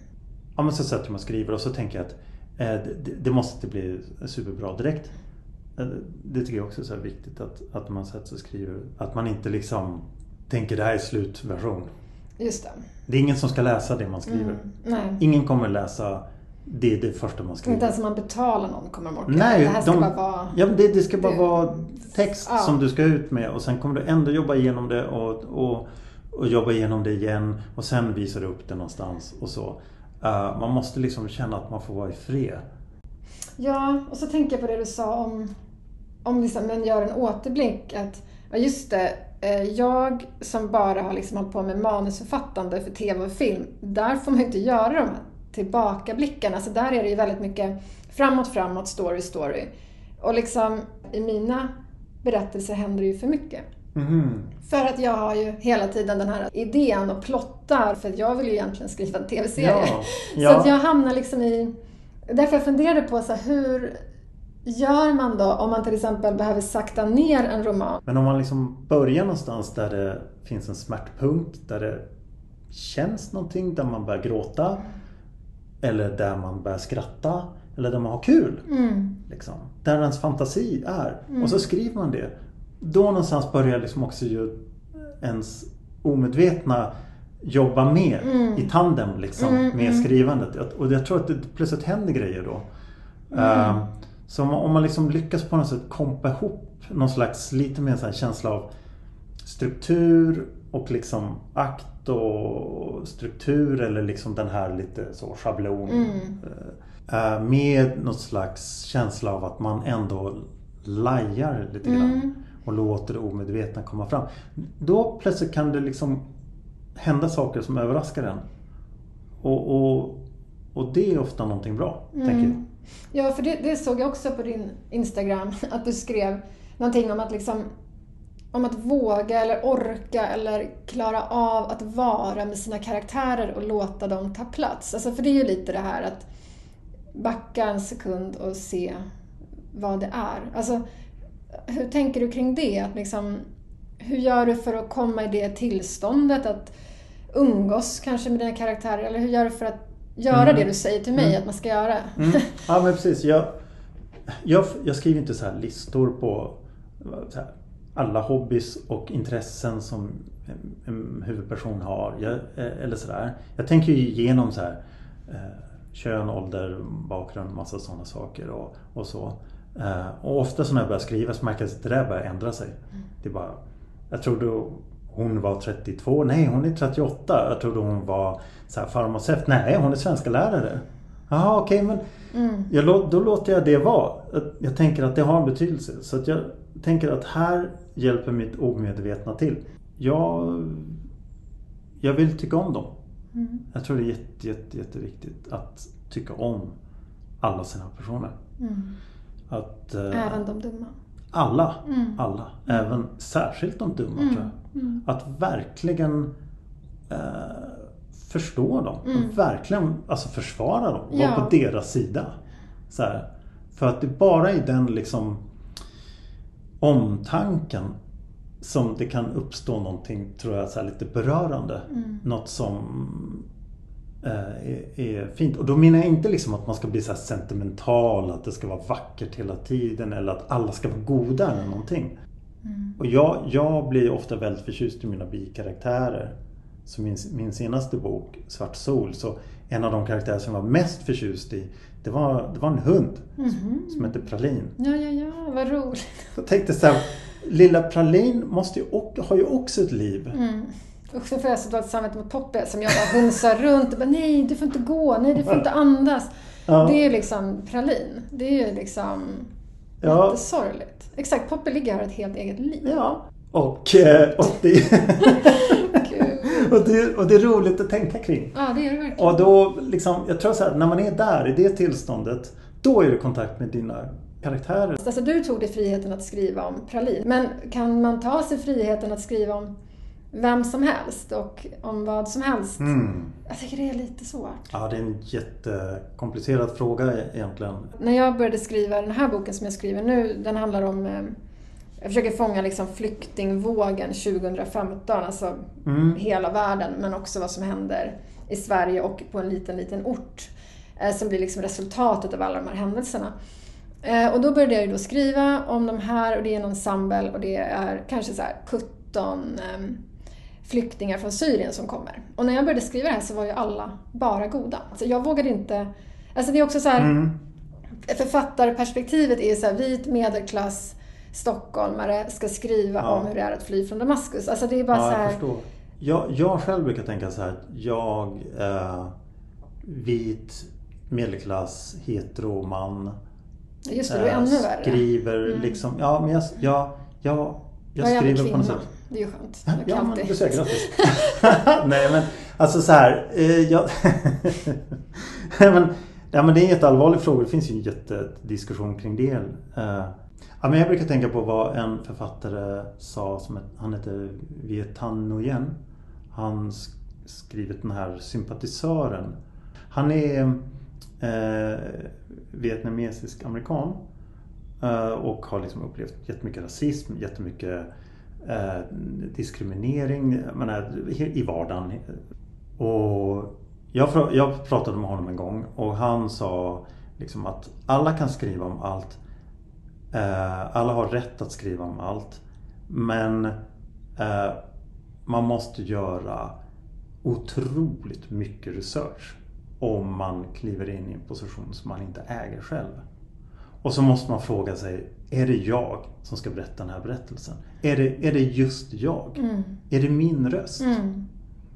Ja men så sätter jag mig och skriver och så tänker jag att eh, det, det måste inte bli superbra direkt. Eh, Det tycker jag också är så viktigt att, att man sätter sig och skriver. Att man inte liksom tänker det här är slutversion. Just det. Det är ingen som ska läsa det man skriver. Mm. Nej. Ingen kommer läsa det, det första man skriver. Inte ens om man betalar någon kommer de orka. Nej, det här ska de- bara vara... Ja, det, det ska bara Det- vara text Ja. som du ska ut med och sen kommer du ändå jobba igenom det och, och, och jobba igenom det igen och sen visar du upp det någonstans och så. Eh, man måste liksom känna att man får vara i fred. Ja, och så tänker jag på det du sa om, om liksom, man gör en återblick. Att, ja just det, eh, jag som bara har liksom hållit på med manusförfattande för TV och film, där får man inte göra de här tillbakablickarna. Så där är det ju väldigt mycket framåt, framåt, story, story. Och liksom i mina berättelser händer det ju för mycket. Mhm. För att jag har ju hela tiden den här idén och plottar, för att jag vill ju egentligen skriva en TV-serie. Ja, Så ja. att jag hamnar liksom i... Därför jag funderade på så här, hur gör man då om man till exempel behöver sakta ner en roman? Men om man liksom börjar någonstans där det finns en smärtpunkt, där det känns någonting, där man börjar gråta. Eller där man börjar skratta. Eller där man har kul. Mm. Liksom, där ens fantasi är. Och så skriver man det. Då någonstans börjar liksom också ju ens omedvetna jobba med i tandem liksom, Mm, med mm. skrivandet. Och jag tror att det plötsligt händer grejer då. Eh, så om man- om man liksom lyckas på något sätt kompa ihop någon slags lite mer så känsla av struktur och liksom akt och struktur eller liksom den här lite så schablon. Mm. Eh, med något slags känsla av att man ändå lajar lite grann Mm. och låter det omedvetna komma fram. Då plötsligt kan det liksom hända saker som överraskar en. Och, och, och det är ofta någonting bra, tänker jag. Mm. Ja, för det, det såg jag också på din Instagram, att du skrev någonting om att liksom om att våga eller orka eller klara av att vara med sina karaktärer och låta dem ta plats. Alltså för det är ju lite det här att backa en sekund och se vad det är. Alltså, hur tänker du kring det? Att liksom, hur gör du för att komma i det tillståndet? Att umgås kanske med dina karaktärer? Eller hur gör du för att göra Mm. det du säger till mig Mm. att man ska göra? Mm. Ja men precis. Jag, jag, jag skriver inte så här listor på så här, alla hobbys och intressen som en, huvudperson har. Jag, eh, eller sådär. Jag tänker ju igenom så här, eh, kön, ålder, bakgrund, massa sådana saker och, och så. Eh, och ofta så när jag börjar skriva så märker jag att det där börjar ändra sig. Det är bara, jag trodde hon var 32, nej hon är 38. Jag trodde hon var så här farmaceut, nej hon är svenska lärare. Ja okej men Mm. jag, då låter jag det vara. Att Jag tänker att det har en betydelse. Så att jag tänker att här hjälper mitt omedvetna till. Jag, jag vill tycka om dem. Mm. Jag tror det är jätte, jätte, jätteviktigt att tycka om alla sina personer. Mm. Att, eh, Även de dumma. Alla. Mm. Alla. Även särskilt de dumma Mm. tror jag. Mm. Att verkligen eh, förstå dem. Mm. Och verkligen alltså försvara dem. Ja. Vara på deras sida. Så här. För att det bara är den liksom omtanken som det kan uppstå någonting, tror jag, så här lite berörande. Mm. Något som eh, är, är fint. Och då menar jag inte liksom att man ska bli så sentimental, att det ska vara vackert hela tiden eller att alla ska vara goda eller någonting. Mm. Och jag, jag blir ofta väldigt förtjust i mina bikaraktärer. Så min, min senaste bok, Svart sol, så en av de karaktärer som jag var mest förtjust i det var, det var en hund Mhm. som hette Pralin. Ja, ja, ja, vad roligt. Jag tänkte så här, lilla Pralin måste ju, har ju också ett liv. Mm. Och så får jag så dåligt samvete mot Poppe som jag bara hunsar runt och bara nej, du får inte gå, nej, du får inte andas. Ja. Det är ju liksom pralin. Det är ju liksom Ja. jättesorgligt. Exakt, Poppe ligger här ett helt eget liv. Ja. Och, eh, och, det. och, det, och det är roligt att tänka kring. Ja, det är det verkligen. Och då liksom, jag tror så här, när man är där i det tillståndet, då är det kontakt med dina karaktärer. Alltså du tog dig friheten att skriva om pralin. Men kan man ta sig friheten att skriva om vem som helst och om vad som helst? Mm. Jag tycker det är lite svårt. Ja, det är en jättekomplicerad fråga egentligen. När jag började skriva den här boken som jag skriver nu, den handlar om eh, jag försöker fånga liksom flyktingvågen 2015, alltså Mm. hela världen, men också vad som händer i Sverige och på en liten, liten ort. Eh, som blir liksom resultatet av alla de här händelserna. Eh, och då började jag ju då skriva om de här och det är en ensemble och det är kanske så här 17 eh, flyktingar från Syrien som kommer. Och när jag började skriva det här så var ju alla bara goda. Så jag vågade inte... Alltså det är också så här, Mm. författarperspektivet är så här, vit medelklass stockholmare ska skriva Ja. om hur det är att fly från Damaskus. Alltså det är bara Ja, så jag här... förstår. Jag, jag själv brukar tänka så här att jag, eh, vit, medelklass, hetero man. Just det, du är eh, ännu värre. Skriver Mm. liksom, ja men jag, jag, jag, jag Jag skriver på något sätt. Det är ju skönt. Ja, Jag men du säger grattis. Nej men alltså så här. Eh, jag... Men, ja, men det är en jätteallvarlig fråga. Det finns ju en jättediskussion kring det. Eh, ja, men jag brukar tänka på vad en författare sa. Som ett, han heter Vietan Nguyen. Han sk- skrivit den här Sympatisören. Han är eh, vietnamesisk amerikan. Eh, Och har liksom upplevt jättemycket rasism, jättemycket eh, diskriminering menar, i vardagen. Och jag, jag pratade med honom en gång och han sa liksom att alla kan skriva om allt. Eh, alla har rätt att skriva om allt. Men eh, man måste göra otroligt mycket research om man kliver in i en position som man inte äger själv. Och så måste man fråga sig, är det jag som ska berätta den här berättelsen? Är det, är det just jag? Mm. Är det min röst? Mm.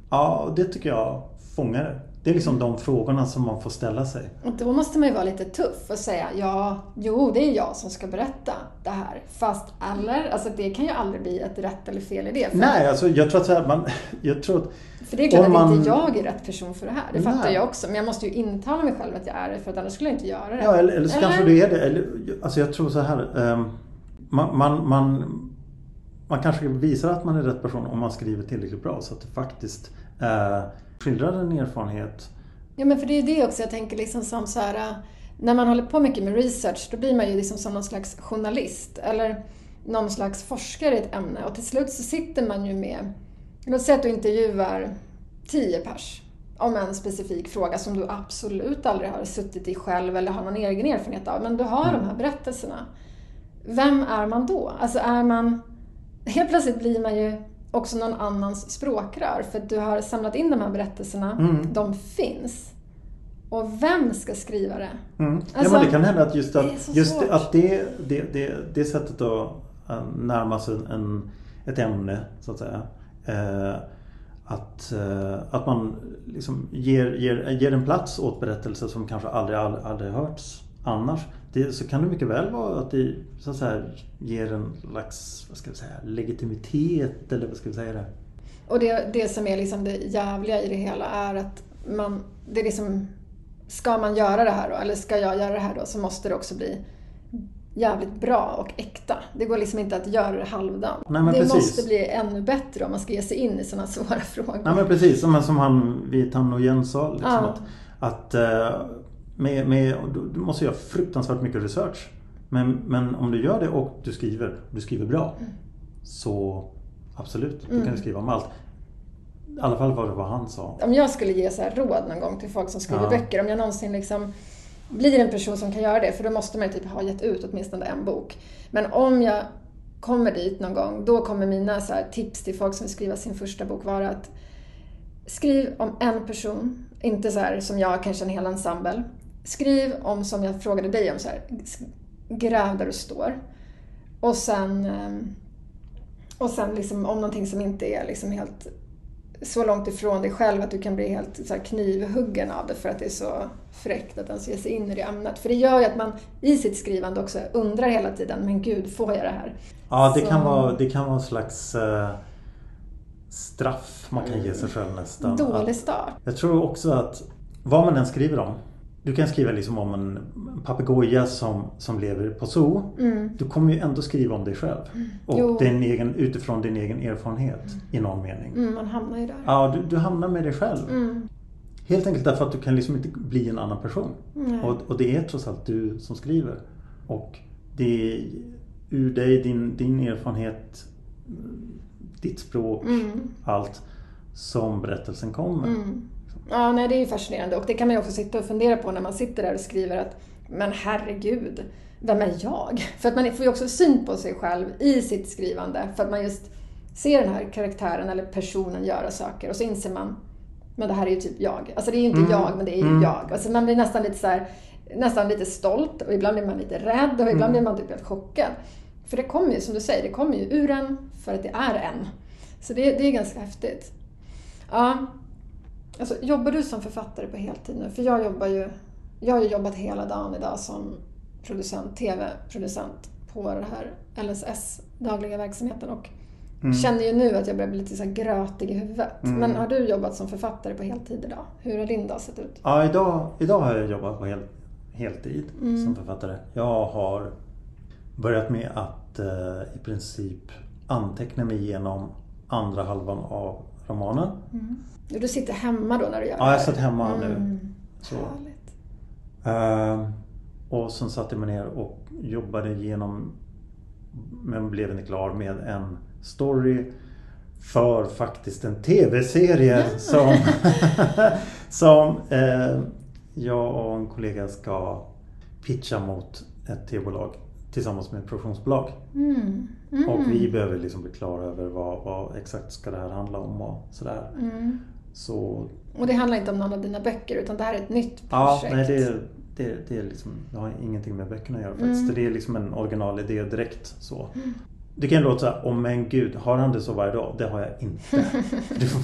Ja, det tycker jag fångar det. Det är liksom de frågorna som man får ställa sig. Och då måste man ju vara lite tuff och säga ja, jo, det är jag som ska berätta det här. Fast eller, alltså det kan ju aldrig bli ett rätt eller fel i det. För, Nej, alltså jag tror att så här, man, jag tror att för det är klart om att man- inte jag är rätt person för det här. Det fattar Nej. jag också. Men jag måste ju intala mig själv att jag är det, för att annars skulle jag inte göra det. Ja, eller, eller så kanske det är det. Eller, alltså jag tror så här. ehm, man, man, man, man kanske visar att man är rätt person om man skriver tillräckligt bra så att det faktiskt eh, skildrar en erfarenhet. Ja, men för det är det också jag tänker liksom som så här, äh, när man håller på mycket med research då blir man ju liksom som någon slags journalist eller någon slags forskare i ett ämne och till slut så sitter man ju med, låt säga att du intervjuar tio pers om en specifik fråga som du absolut aldrig har suttit i själv eller har någon egen erfarenhet av, men du har de här berättelserna. Vem är man då? Alltså är man... Helt plötsligt blir man ju också någon annans språkrör för du har samlat in de här berättelserna, Mm. de finns. Och vem ska skriva det? Mm. Alltså, ja, men det kan hända att just, det att, så just att det, det, det, det sättet att eh, närma sig en, ett ämne så att säga. Eh, att, eh, att man liksom ger, ger, ger en plats åt berättelser som kanske aldrig, aldrig, aldrig hörts annars. Det, så kan det mycket väl vara att det så att säga, ger en slags vad ska vi säga, legitimitet eller vad ska vi säga det? Och det, det som är liksom det jävliga i det hela är att man, det är liksom, ska man göra det här då, eller ska jag göra det här då, så måste det också bli jävligt bra och äkta. Det går liksom inte att göra det halvdant. Det precis. måste bli ännu bättre om man ska ge sig in i sådana svåra frågor. Nej men precis, som, som han Vitan Nguyen sa. Liksom, Ja. att, att eh, med, med, du måste göra fruktansvärt mycket research. Men, men om du gör det och du skriver, du skriver bra. Så absolut, du Mm. kan skriva om allt. I alla fall var det vad han sa. Om jag skulle ge så här råd någon gång till folk som skriver Ja. böcker, om jag någonsin liksom blir en person som kan göra det, för då måste man ju typ ha gett ut åtminstone en bok. Men om jag kommer dit någon gång, då kommer mina så tips till folk som vill skriva sin första bok vara att skriv om en person, inte så här som jag, kanske en hel ensemble. Skriv om, som jag frågade dig om, så här, gräv där du står. Och sen, ehm, och sen liksom om någonting som inte är liksom helt så långt ifrån dig själv att du kan bli helt så knivhuggen av det för att det är så fräckt att ens ge sig in i det ämnet. För det gör ju att man i sitt skrivande också undrar hela tiden, men gud, får jag det här? Ja, det Så- kan vara, det kan vara en slags eh, straff man kan ge sig själv nästan. Dålig Att- start. Jag tror också att vad man än skriver om. Du kan skriva liksom om en papegoja som, som lever på zoo. Du kommer ju ändå skriva om dig själv. Och Jo. din egen, utifrån din egen erfarenhet i någon mening. Mm, man hamnar ju där. Ja, du, du hamnar med dig själv. Mm. Helt enkelt därför att du kan liksom inte bli en annan person. Och, och det är trots allt du som skriver. Och det är ur dig, din, din erfarenhet, ditt språk, Mm. allt som berättelsen kommer. Ja, nej, det är ju fascinerande. Och det kan man ju också sitta och fundera på när man sitter där och skriver att men herregud, vem är jag? För att man får ju också syn på sig själv i sitt skrivande. För att man just ser den här karaktären eller personen göra saker och så inser man men det här är ju typ jag. Alltså det är ju inte Mm. jag, men det är ju Mm. jag. Alltså man blir nästan lite så här, nästan lite stolt och ibland blir man lite rädd och ibland Mm. blir man typ helt chockad. För det kommer ju, som du säger, det kommer ju ur en för att det är en. Så det, det är ganska häftigt. Ja. Alltså, jobbar du som författare på heltid nu? För jag jobbar ju... Jag har ju jobbat hela dagen idag som producent, TV-producent på det här LSS, dagliga verksamheten. Och känner ju nu att jag börjar bli lite så här grötig i huvudet. Mm. Men har du jobbat som författare på heltid idag? Hur har din dag sett ut? Ja, idag, idag har jag jobbat på hel, heltid Mm. som författare. Jag har börjat med att eh, i princip anteckna mig igenom andra halvan av romanen. Du sitter hemma då när du gör det Ja, jag satt hemma nu. Mm. Så. Härligt. Ehm, och sen satte jag mig ner och jobbade igenom men blev inte klar med en story för faktiskt en TV-serie som, som eh, jag och en kollega ska pitcha mot ett TV-bolag tillsammans med ett produktionsbolag. Mm. Mm. Och vi behöver liksom bli klara över vad, vad exakt ska det här handla om och sådär. Mm. Så Och det handlar inte om någon av dina böcker utan det här är ett nytt projekt? Ja, nej det, är- det, det, är liksom, det har ingenting med böckerna att göra faktiskt. Mm. Det är liksom en originalidé direkt så. Det kan låta såhär, oh men gud, har han det så varje dag? Det har jag inte.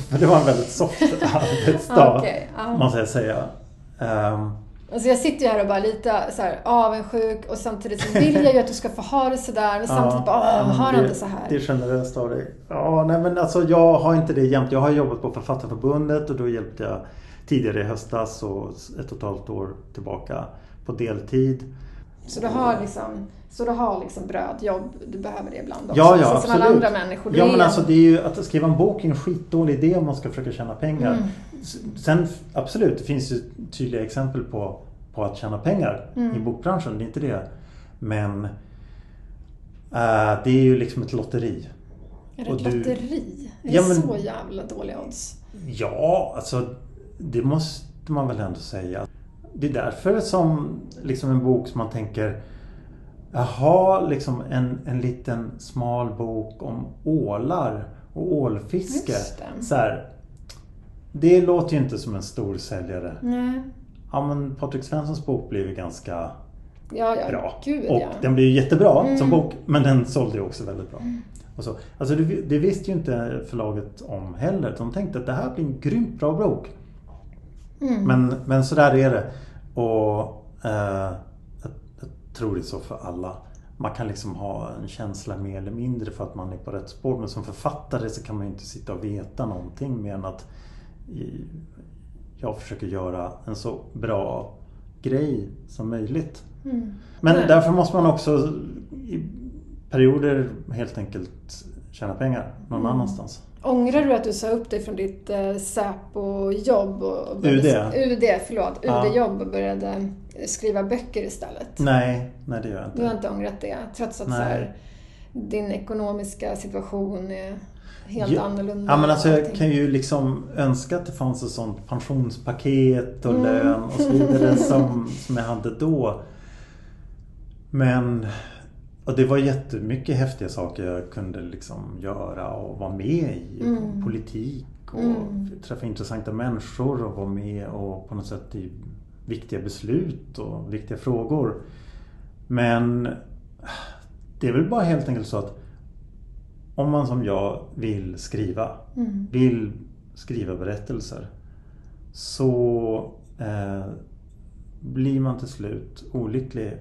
det, var en väldigt soft arbetsdag, Okej, ja. måste jag säga. Ehm, Alltså jag sitter ju här och bara lite så här avundsjuk och samtidigt så vill jag ju att du ska få ha det sådär men samtidigt bara, åh, har det- det så här? Det är generöst av dig. Ja, nej men alltså jag har inte det jämt. Jag har jobbat på Författarförbundet och då hjälpte jag tidigare i höstas och ett och ett halvt år tillbaka på deltid. Så du har liksom, så du har liksom brödjobb, du behöver det ibland också? Ja, ja, så absolut. som alla andra människor. Ja, men en- alltså det är ju att skriva en bok är en skitdålig idé om man ska försöka tjäna pengar. Mm. Sen absolut, det finns ju tydliga exempel på, på att tjäna pengar Mm. i bokbranschen, det är inte det. Men eh, det är ju liksom ett lotteri. Är det ett du- lotteri? Är Ja, det men- så jävla dåliga odds? Ja, alltså det måste man väl ändå säga. Det är därför som liksom en bok som man tänker Jaha, liksom en, en liten smal bok om ålar och ålfiske. Det. Så här, det låter ju inte som en stor säljare. Nej. Ja men Patrik Svenssons bok blev ju ganska Ja, ja. bra. Gud, och ja. den blev ju jättebra Mm. som bok, men den sålde ju också väldigt bra. Och så. Alltså det, det visste ju inte förlaget om heller. De tänkte att det här blir en grymt bra bok. Mm. Men, men så där är det. Och eh, jag, jag tror det är så för alla. Man kan liksom ha en känsla mer eller mindre för att man är på rätt spår. Men som författare så kan man ju inte sitta och veta någonting mer än att jag försöker göra en så bra grej som möjligt. Mm. Men Nej. därför måste man också i perioder helt enkelt tjäna pengar någon Mm. annanstans. Ångrar du att du sa upp dig från ditt eh, Säpo-jobb? Och UD. UD, förlåt. Ja. UD-jobb och började skriva böcker istället. Nej, nej det gör jag Du har inte. inte ångrat det? Trots att Nej. så här, din ekonomiska situation är helt Ja, annorlunda? Ja, men alltså jag kan ju liksom önska att det fanns ett sånt pensionspaket och Mm. lön och så vidare som, som jag hade då. Men och det var jättemycket häftiga saker jag kunde liksom göra och vara med i. Mm. Politik och Mm. träffa intressanta människor och vara med och på något sätt i viktiga beslut och viktiga frågor. Men det är väl bara helt enkelt så att om man som jag vill skriva, Mm. vill skriva berättelser så eh, blir man till slut olycklig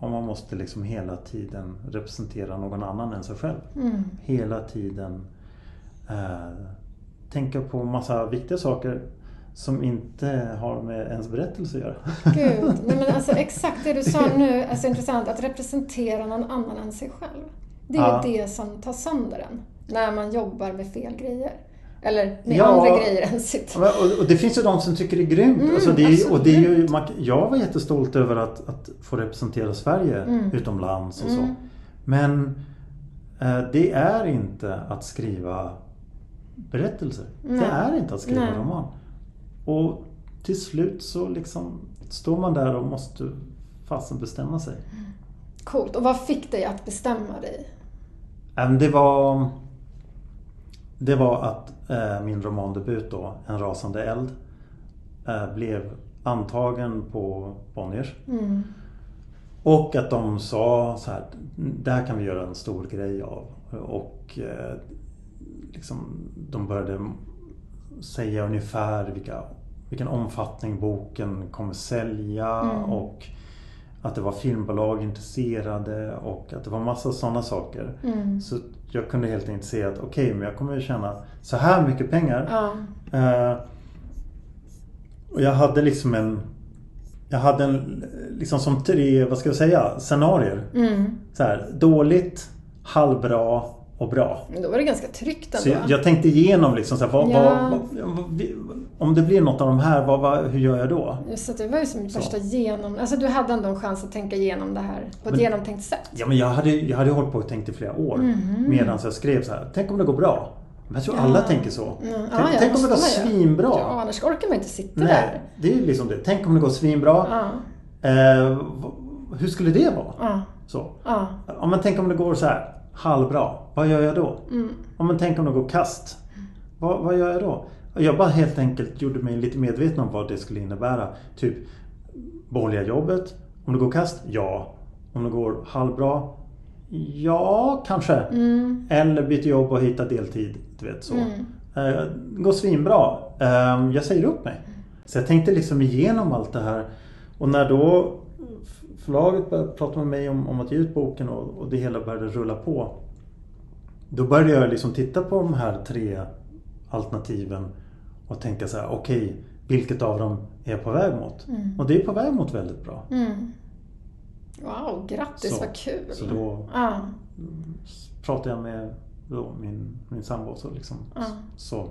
om man måste liksom hela tiden representera någon annan än sig själv. Mm. Hela tiden eh, tänka på massa viktiga saker som inte har med ens berättelse att göra. Gud, nej men alltså exakt det du sa nu, alltså intressant, att representera någon annan än sig själv. Det är Ja. det som tar sönder en, när man jobbar med fel grejer. Eller med Ja. andra grejer än sitt. Och, och det finns ju de som tycker det är grymt. Mm, alltså det är, och det är ju, jag var jättestolt över att, att få representera Sverige Mm. utomlands och så. Mm. Men eh, det är inte att skriva berättelser. Nej. Det är inte att skriva Nej. roman. Och till slut så liksom står man där och måste fasen bestämma sig. Coolt. Och vad fick dig att bestämma dig? Det var Det var att min romandebut då, En rasande eld eh, blev antagen på Bonniers. Mm. Och att de sa så här, det här kan vi göra en stor grej av. Och eh, liksom, de började säga ungefär vilka, vilken omfattning boken kommer sälja Mm. och att det var filmbolag intresserade och att det var massa sådana saker. Mm. Så jag kunde helt enkelt se att okej, men jag kommer ju tjäna så här mycket pengar. Ja. Eh, och jag hade liksom en Jag hade en, liksom som tre, vad ska jag säga, scenarier. Mm. Så här, dåligt, halvbra och bra. Men då var det ganska tryggt Så ändå. jag, jag tänkte igenom liksom så här, vad, Ja. vad, vad, om det blir något av de här, hur gör jag då? Just att det var ju som Så. första genom... Alltså du hade ändå en chans att tänka igenom det här på ett Men- genomtänkt sätt. Ja men jag hade, jag hade hållit på och tänkt i flera år. Mhm. Medan jag skrev så här, tänk om det går bra. Men jag tror Ja. alla tänker så. Mm. Tänk, Ja, tänk om det går svinbra. Ja, annars orkar man inte sitta Nej, där. det är liksom det. Tänk om det går svinbra. Ja, Eh, hur skulle det vara? ja, Så. Ja, men tänk om det går så här halvbra. Vad gör jag då? Mm. Ja, men tänk om det går kast. Vad, vad gör jag då? Jag bara helt enkelt gjorde mig lite medveten om vad det skulle innebära. Typ, behåller jag jobbet? Om det går kast? Ja. Om det går halvbra? Ja, kanske. Mm. Eller byter jobb och hittar deltid. Du vet så. Mm. Eh, går svinbra. Eh, Jag säger upp mig. Så jag tänkte liksom igenom allt det här. Och när då förlaget började prata med mig om, om att ge ut boken och, och det hela började rulla på. Då började jag liksom titta på de här tre alternativen och tänka så här, okej, vilket av dem är jag på väg mot? Mm. Och det är på väg mot väldigt bra. Mm. Wow, grattis, Så- vad kul. Så då Ja, pratade jag med då min, min sambo så liksom. Ja. Så.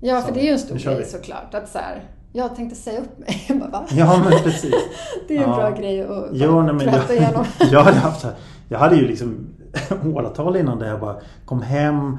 ja för Så, det är ju en stor grej såklart. Att så här, jag tänkte säga upp mig. Jag bara, va? Ja men precis. Det är en Ja. bra grej att bara Jo, nej, men prata igenom. jag, hade haft Jag hade ju liksom åratal innan det jag bara kom hem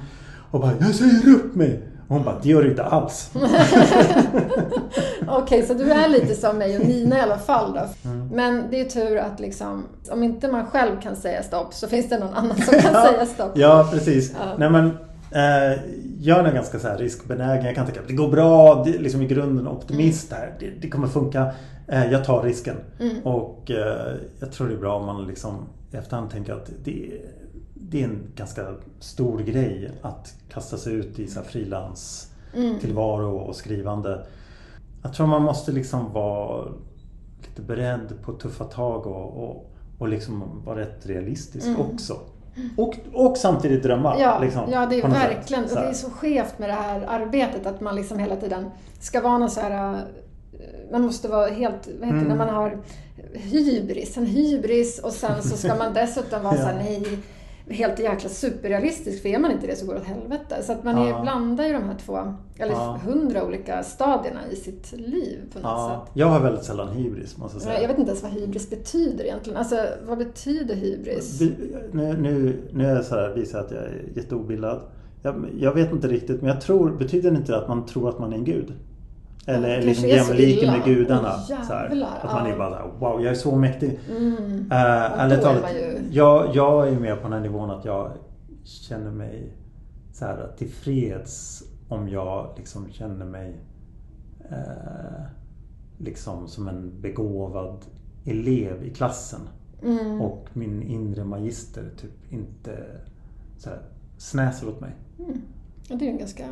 och bara Jag säger upp mig! Och hon bara Det gör du inte alls. Okej, så du är lite som mig och Nina i alla fall då. Mm. Men det är tur att liksom, om inte man själv kan säga stopp så finns det någon annan som kan Ja. säga stopp. Ja precis. Ja. Nej men Eh, jag är nog ganska så här riskbenägen. Jag kan tänka att det går bra. Det är liksom i grunden optimist här. Det, det kommer funka. Eh, jag tar risken. Mm. Och eh, jag tror det är bra om man liksom i efterhand tänker att det, det är en ganska stor grej att kasta sig ut i frilans Mm. tillvaro och skrivande. Jag tror man måste liksom vara lite beredd på tuffa tag och, och, och liksom vara rätt realistisk Mm. också. Och, och samtidigt drömma. Ja, liksom, ja, det är sätt. verkligen. Och Så det är så skevt med det här arbetet att man liksom hela tiden ska vara någon så här... eh, Man måste vara helt... Vad heter? Mm. När man har hybris, en hybris och sen så ska man dessutom vara Ja. så här, nej, helt jäkla superrealistisk. För är man inte det så går det åt helvete. Så att man är, Ja. blandar ju de här två, eller Ja. hundra olika stadierna i sitt liv på något Ja, sätt. jag har väldigt sällan hybris måste jag säga. Jag vet inte ens vad hybris betyder egentligen. Alltså, vad betyder hybris? Nu, nu, nu är jag så här, visar jag att jag är jätteobildad. Jag, jag vet inte riktigt men jag tror, betyder det inte att man tror att man är en gud? Eller liksom är jämlik med gudarna. Åh, så här, att man är bara där, wow jag är så mäktig. Mm. Uh, ärligt är talat, man ju- jag, jag är med på den här nivån att jag känner mig så här tillfreds om jag liksom känner mig eh, liksom som en begåvad elev i klassen. Mm. Och min inre magister typ inte så här, snäser åt mig. Ja, det är ju en ganska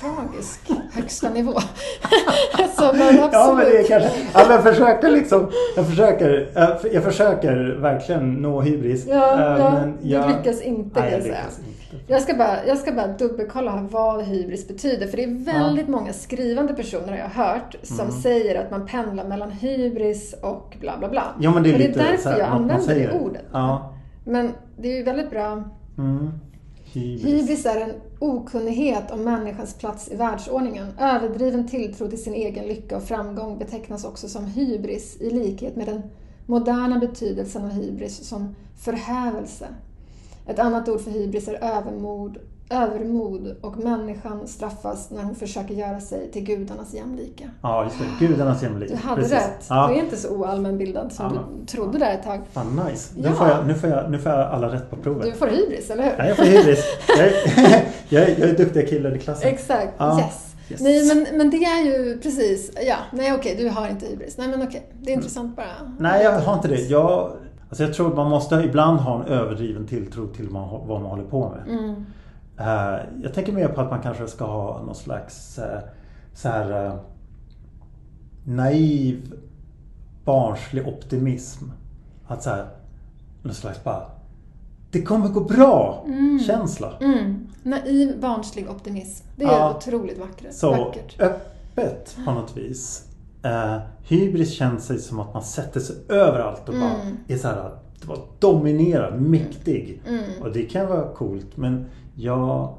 tragisk högsta nivå. så men absolut. Ja men det är kanske... Ja, men jag försöker liksom... Jag försöker, jag, jag försöker verkligen nå hybris. Ja, eh, ja, men du jag, lyckas inte Nej, kan jag jag säga. inte. Jag ska, bara, jag ska bara dubbelkolla här vad hybris betyder. För det är väldigt många skrivande personer har jag hört som Mm. säger att man pendlar mellan hybris och bla bla bla. Ja men det är Och det är därför så här, jag använder det ordet. Ja. Men det är ju väldigt bra. Mm. Hybris. Hybris är en okunnighet om människans plats i världsordningen. Överdriven tilltro till sin egen lycka och framgång betecknas också som hybris i likhet med den moderna betydelsen av hybris som förhävelse. Ett annat ord för hybris är övermod, övermod och människan straffas när hon försöker göra sig till gudarnas jämlika. Ja just det, gudarnas jämlik. Du hade Precis. rätt. Ja. Du är inte så oallmänbildad som Ja. du trodde där ett tag. Fan nice. Nu, Ja. får jag, nu, får jag, nu får jag alla rätt på provet. Du får hybris, eller hur? Ja, jag får hybris. Jag är, jag är, jag är duktiga killar i klassen. Exakt, Ja. yes. Yes. Nej men, men det är ju precis, ja, nej okej du har inte hybris. Nej men okej, det är intressant bara. Mm. Nej, jag har inte det. Jag, alltså jag tror man måste ibland ha en överdriven tilltro till man, vad man håller på med. Mm. Eh, jag tänker mer på att man kanske ska ha någon slags eh, så här eh, naiv barnslig optimism. Att så här, någon slags bara Det kommer gå bra! Känsla. Mm. Naiv, barnslig optimism. Det är Ja. otroligt vackert. Så vackert. öppet på något vis. Eh, hybris känns sig som att man sätter sig över allt och bara Mm. är så här, att bara dominerar, mäktig. Mm. Och det kan vara coolt men jag...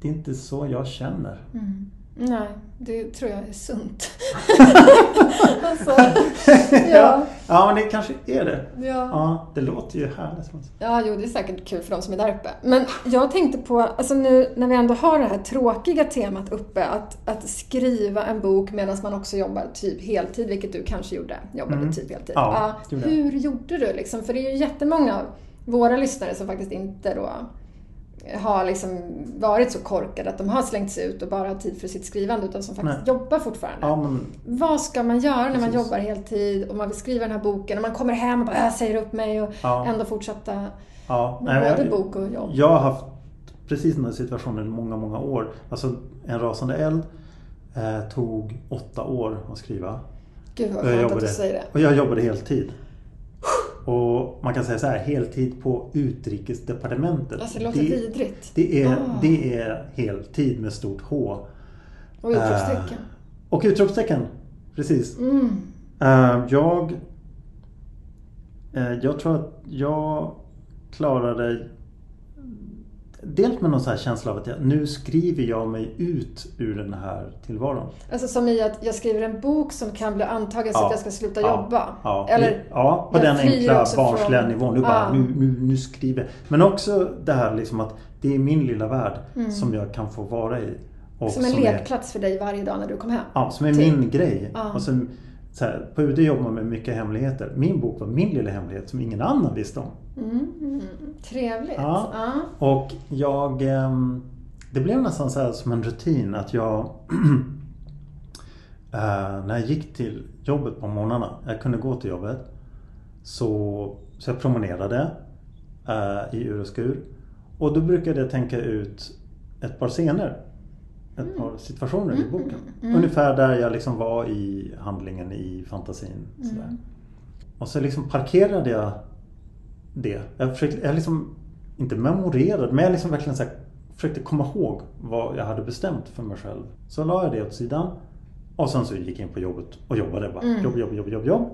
Det är inte så jag känner. Mm. Nej, det tror jag är sunt. alltså, ja. ja, ja, men det kanske är det. ja. Ja, det låter ju härligt. Ja, jo, det är säkert kul för de som är där uppe. Men jag tänkte på, alltså nu när vi ändå har det här tråkiga temat uppe, att, att skriva en bok medan man också jobbar typ heltid, vilket du kanske gjorde, jobbade Mm. typ heltid. Ja, jag. hur gjorde du liksom? För det är ju jättemånga av våra lyssnare som faktiskt inte då har liksom varit så korkade att de har slängts ut och bara har tid för sitt skrivande utan som faktiskt Nej. jobbar fortfarande. Ja, men Vad ska man göra när man jobbar heltid och man vill skriva den här boken och man kommer hem och bara "Äh, säger upp mig och Ja. ändå fortsätta ja. med Nej, både jag- bok och jobb? Jag har haft precis den här situationen i många, många år. Alltså En rasande eld eh, tog åtta år att skriva. Gud vad skönt att du säger det. och jag jobbade heltid. Och man kan säga så här, heltid på utrikesdepartementet. Alltså det låter vidrigt. det, är, Ah. det är heltid med stort H. Och utropstecken. Och utropstecken. Precis. Mm. Eh, jag... eh, jag tror att jag klarade... Dels med någon så här känsla av att jag, nu skriver jag mig ut ur den här tillvaron. Alltså som i att jag skriver en bok som kan bli antagen så Ja. att jag ska sluta Ja. jobba. Ja, Eller, ja på den enkla barnsliga från- nivån. Nu, bara, nu, nu, nu skriver. Men också det här liksom att det är min lilla värld Mm. som jag kan få vara i. Som en är- lekplats för dig varje dag när du kommer hem. Ja, som är Typ. min grej. Och, som, så här, på UD jobbar man med mycket hemligheter. Min bok var min lilla hemlighet som ingen annan visste om. Mm, trevligt. Ja. Ja. Och jag... ehm, Det blev nästan så som en rutin att jag... eh, när jag gick till jobbet på morgnarna, jag kunde gå till jobbet. Så, så jag promenerade eh, i ur och skur. Och då brukade jag tänka ut ett par scener. Ett par situationer i boken. Ungefär där jag liksom var i handlingen i fantasin. Sådär. Och så liksom parkerade jag det. Jag försökte, jag liksom inte memorerade, men jag liksom verkligen så försökte komma ihåg vad jag hade bestämt för mig själv. Så la jag det åt sidan. Och sen så gick jag in på jobbet och jobbade bara. Jobb, jobb, jobb, jobb, jobb.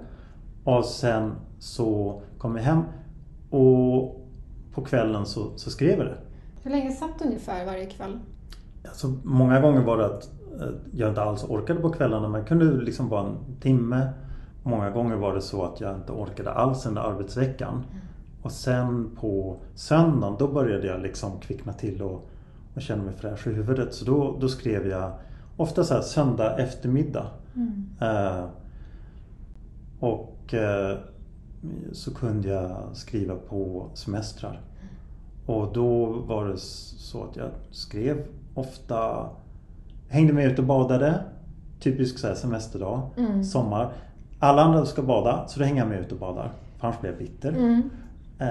Och sen så kom jag hem och på kvällen så, så skrev jag det. Hur länge satt du ungefär varje kväll? Alltså, många gånger var det att eh, jag inte alls orkade på kvällarna men kunde liksom vara en timme. Många gånger var det så att jag inte orkade alls under arbetsveckan. Och sen på söndagen då började jag liksom kvickna till och, och känna mig fräsch i huvudet. Så då, då skrev jag ofta så här söndag eftermiddag. Eh, och eh, så kunde jag skriva på semestrar. Och då var det så att jag skrev ofta, hängde med ut och badade. Typisk så semesterdag, sommar. Alla andra ska bada så då hänger jag med ut och badar. För annars blir jag bitter. Eh,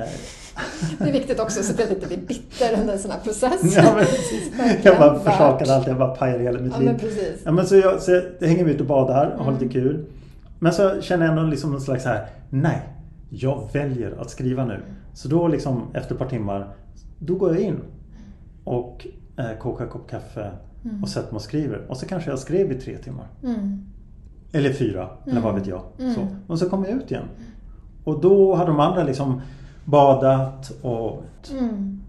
Det är viktigt också så att jag inte blir bitter under en sån här process. ja, men precis. Jag bara försakade allt, jag bara pajade hela mitt Ja, liv. men precis. Ja, men så, jag, så jag hänger med ut och badar och har lite kul. Men så känner jag ändå liksom en slags här, nej, jag väljer att skriva nu. Så då liksom efter ett par timmar, då går jag in och eh, kokar en kopp kaffe och sätter mig och skriver. Och så kanske jag skrev i tre timmar. Mm. Eller fyra, eller vad vet jag. Så. Och så kommer jag ut igen. Och då har de andra liksom badat och...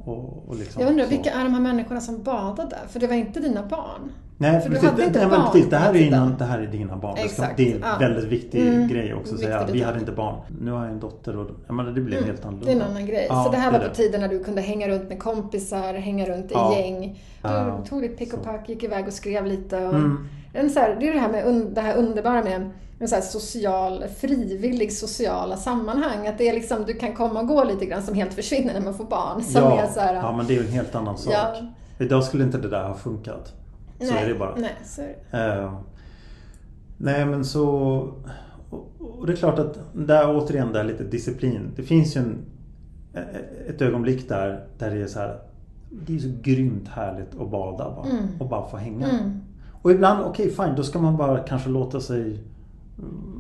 och, och liksom, Mm. Jag undrar, så. vilka är de här människorna som badade? För det var inte dina barn. Nej, För du precis, hade inte nej, barn precis, det, här är innan, det här är dina barn. Det ska- Exakt, Det är en ja. väldigt viktig Mm, grej också att säga. Vi hade inte barn. Nu har jag en dotter och jag menar, det blir helt annorlunda. Det är en annan grej. Ja, så det här var på tiden när du kunde hänga runt med kompisar, hänga runt i Ja. gäng. Du tog ditt pick och pack, gick iväg och skrev lite. Och Mm. en så här, det är det här med det här underbara med en så social, frivillig sociala sammanhang. Att det är liksom, du kan komma och gå lite grann som helt försvinner när man får barn. Som ja, är så här, ja, men det är ju en helt annan sak. Idag skulle inte det där ha funkat. Så nej, är det bara. Nej, så är det. Eh, nej men så... Och, det är klart att där återigen, där är lite disciplin. Det finns ju en, ett ögonblick där, där det är så här... Det är så grymt härligt att bada bara. Och bara få hänga. Mm. Och ibland, okej fine, då ska man bara kanske låta sig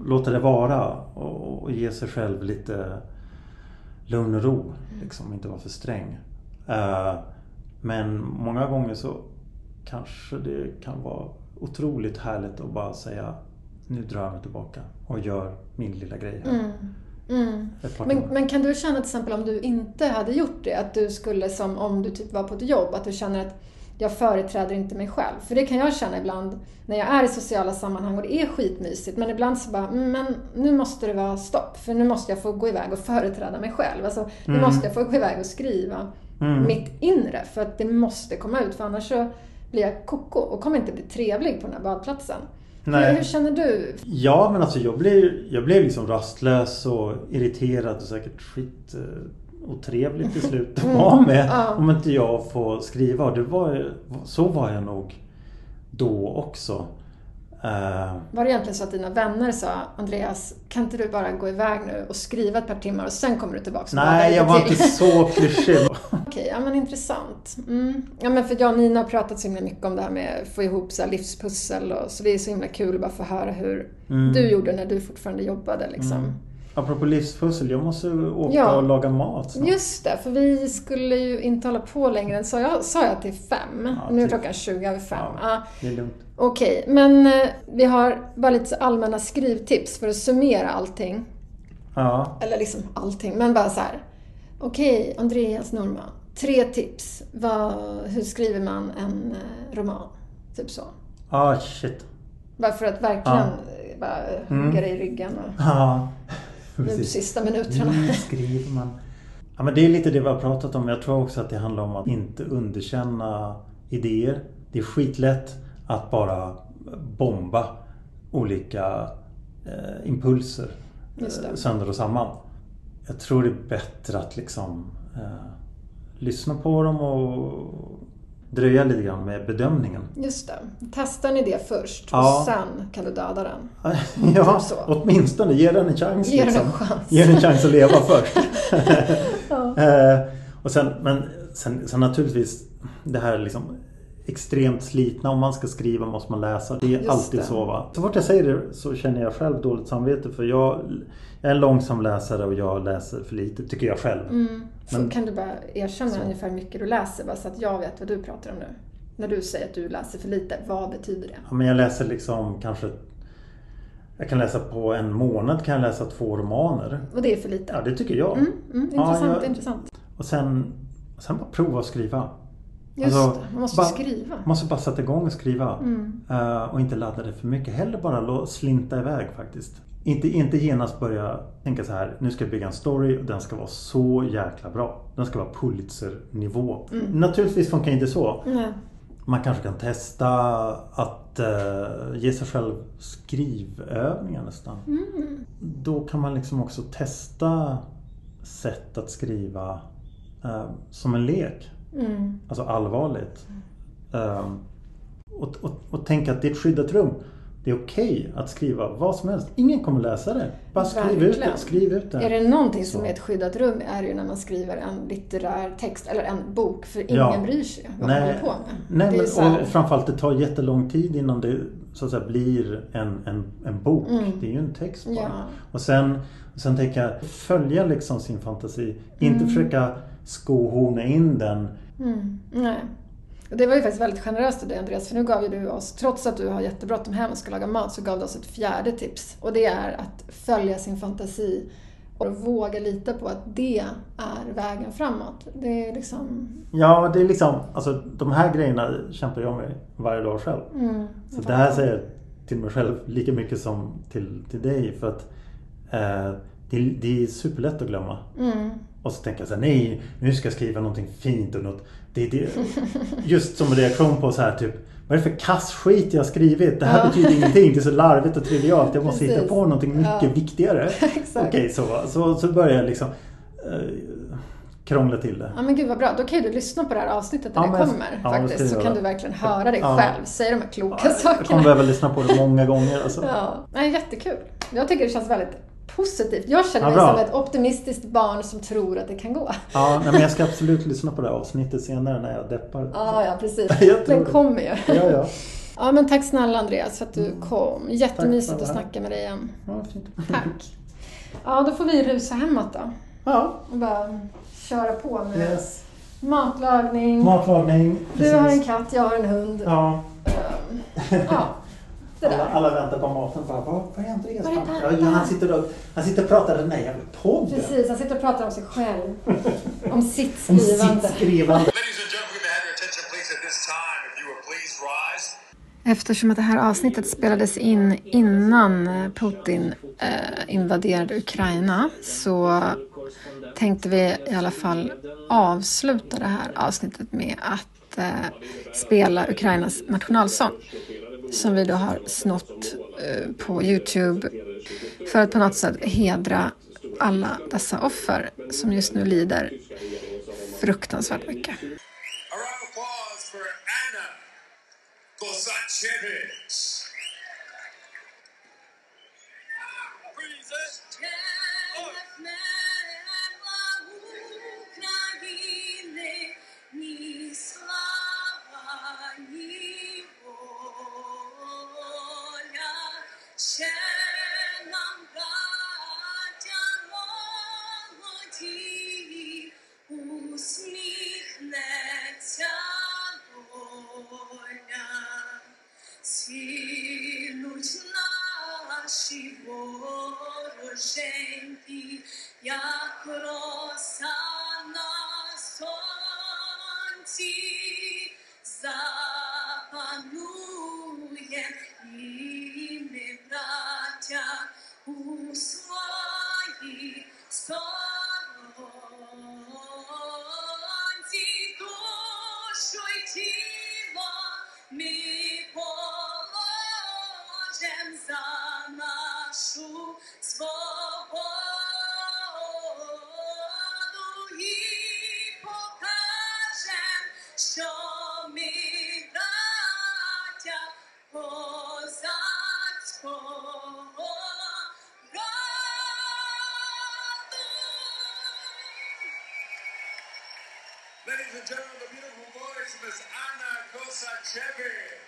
Låta det vara och, och ge sig själv lite lugn och ro. Liksom, inte vara för sträng. Eh, men många gånger så kanske det kan vara otroligt härligt att bara säga Nu drar jag mig tillbaka och gör min lilla grej här. Mm. Mm. Men, men kan du känna till exempel om du inte hade gjort det, att du skulle som om du typ var på ett jobb, att du känner att jag företräder inte mig själv. För det kan jag känna ibland när jag är i sociala sammanhang och det är skitmysigt. Men ibland så bara, mm, men nu måste det vara stopp. För nu måste jag få gå iväg och företräda mig själv. Alltså, nu Mm. måste jag få gå iväg och skriva Mm. mitt inre. För att det måste komma ut. För annars så blir jag koko och kommer inte bli trevlig på den här badplatsen. Hur, Nej. hur känner du? Ja men alltså jag blev, jag blev liksom rastlös och irriterad och säkert skit eh, otrevligt till slut att vara med. Mm. Ja. Om inte jag får skriva. Och det var, så var jag nog då också. Eh, Var det egentligen så att dina vänner sa Andreas, kan inte du bara gå iväg nu och skriva ett par timmar och sen kommer du tillbaka nej jag var till? inte så klyschig. Okej, ja men intressant. Mm. Ja men för jag och Nina har pratat så himla mycket om det här med att få ihop så livspussel och så det är så himla kul att bara få höra hur Mm. du gjorde när du fortfarande jobbade liksom. Apropå livspussel, jag måste åka Ja. och laga mat snart. Just det, för vi skulle ju inte hålla på längre än, sa jag, sa jag till fem? Ja, nu är till- klockan 20 över fem. Ja. Det är lugnt. Okej, men eh, vi har bara lite så allmänna skrivtips för att summera allting. Ja. Eller liksom allting, men bara så här. Okej, Andreas Norman. Tre tips. Vad, hur skriver man en eh, roman? Typ så. Ah shit. Bara för att verkligen Ja. eh, bara Mm. hugga dig i ryggen och Ja. Nu de sista minuterna. Hur skriver man? Ja, men det är lite det vi har pratat om. Jag tror också att det handlar om att inte underkänna idéer. Det är skitlätt att bara bomba olika eh, impulser eh, sönder och samman. Jag tror det är bättre att liksom eh, lyssna på dem och dröja lite grann med bedömningen. Just det. Testar ni det först Ja. och sen kan du döda den? ja, Typ åtminstone ge den en chans. Ge den liksom. en chans. Ge den en chans att leva först. Ja. Eh, och sen, men sen, sen naturligtvis det här liksom extremt slitna. Om man ska skriva måste man läsa. Det är Just alltid det. så va. Så fort jag säger det så känner jag själv dåligt samvete för jag, jag är en långsam läsare och jag läser för lite tycker jag själv. Mm. Så Men- kan du bara erkänna Så. ungefär hur mycket du läser bara så att jag vet vad du pratar om nu? När du säger att du läser för lite, vad betyder det? Ja, men jag läser liksom kanske Jag kan läsa på en månad kan jag läsa två romaner. Och det är för lite? Ja det tycker jag. Mm, mm, Ja, intressant, jag- intressant. Och sen, sen bara prova att skriva. Just Alltså, det, man måste bara- skriva. Man måste bara sätta igång och skriva. Mm. Eh, och inte ladda det för mycket. Hellre bara slinta iväg faktiskt. Inte, inte genast börja tänka så här. Nu ska jag bygga en story och den ska vara så jäkla bra. Den ska vara Pulitzer-nivå. Mm. Naturligtvis funkar inte så. Nej. Man kanske kan testa att eh, ge sig själv skrivövningar nästan. Mm. Då kan man liksom också testa sätt att skriva eh, som en lek. Mm. Alltså allvarligt. Um, och, och, och tänka att det är ett skyddat rum. Det är okej att skriva vad som helst. Ingen kommer läsa det. Bara skriv ut det. Skriv ut det. Är det någonting som är ett skyddat rum är det ju när man skriver en litterär text eller en bok för ingen Ja. bryr sig vad man håller Nej, på med. nej men, så här- och framförallt det tar jättelång tid innan det så att säga, blir en, en, en bok. Mm. Det är ju en text bara. Ja. Och sen, sen tänka följa liksom sin fantasi. Inte försöka skohorna in den. Mm, nej. Och det var ju faktiskt väldigt generöst av dig Andreas, för nu gav ju du oss, trots att du har jättebråttom hem och ska laga mat, så gav du oss ett fjärde tips. Och det är att följa sin fantasi och våga lita på att det är vägen framåt. Det är liksom... Ja, det är liksom, alltså de här grejerna kämpar jag med varje dag själv. Mm, Så det här säger jag till mig själv lika mycket som till, till dig. För att eh, det, är- det är superlätt att glömma. Mm, Och så tänker jag så här, nej, nu ska jag skriva någonting fint och något. Det, det, just som reaktion på så här typ, vad är det för kassskit jag har skrivit? Det här Ja. betyder ingenting, det är så larvigt och trivialt. Jag måste hitta på någonting mycket Ja. viktigare. Okej, så, så, så börjar jag liksom eh, krångla till det. Ja men gud vad bra, då kan ju du lyssna på det här avsnittet när Ja, det men kommer ja, faktiskt. Så kan du verkligen höra dig själv säga de här kloka Jag kommer sakerna. behöva lyssna på det många gånger. Alltså. Ja, nej, jättekul. Jag tycker det känns väldigt positivt. Jag känner Ja, mig som ett optimistiskt barn som tror att det kan gå. Ja, nej, men jag ska absolut lyssna på det här avsnittet senare när jag deppar. Ja, ja precis. Den kommer ju. Ja, ja. Ja, men tack snälla Andreas för att du kom. Jättemysigt att snacka med dig igen. ja fint. Tack. Ja, då får vi rusa hemåt då. Ja, Och bara köra på med yes. matlagning. Matlagning. Du har en precis. katt, jag har en hund. Ja, Ehm, Ja, det alla, där. alla väntar på maten. Bara, vad, vad är Andreas? Var är? Ja, han, sitter och, han sitter och pratar i den här jävla podden. Precis, han sitter och pratar om sig själv. Om sitt Om skrivande. sitt. Eftersom att det här avsnittet spelades in innan Putin eh, invaderade Ukraina så tänkte vi i alla fall avsluta det här avsnittet med att eh, spela Ukrainas nationalsång som vi då har snott eh, på Youtube för att på något sätt hedra alla dessa offer som just nu lider fruktansvärt mycket. A round of applause for Anna Kosachevic. Наші як роса на сонці, запанує і ми, браття, у своїй сторонці Ladies and gentlemen, the beautiful voice, of Miss Anna Kosachevi.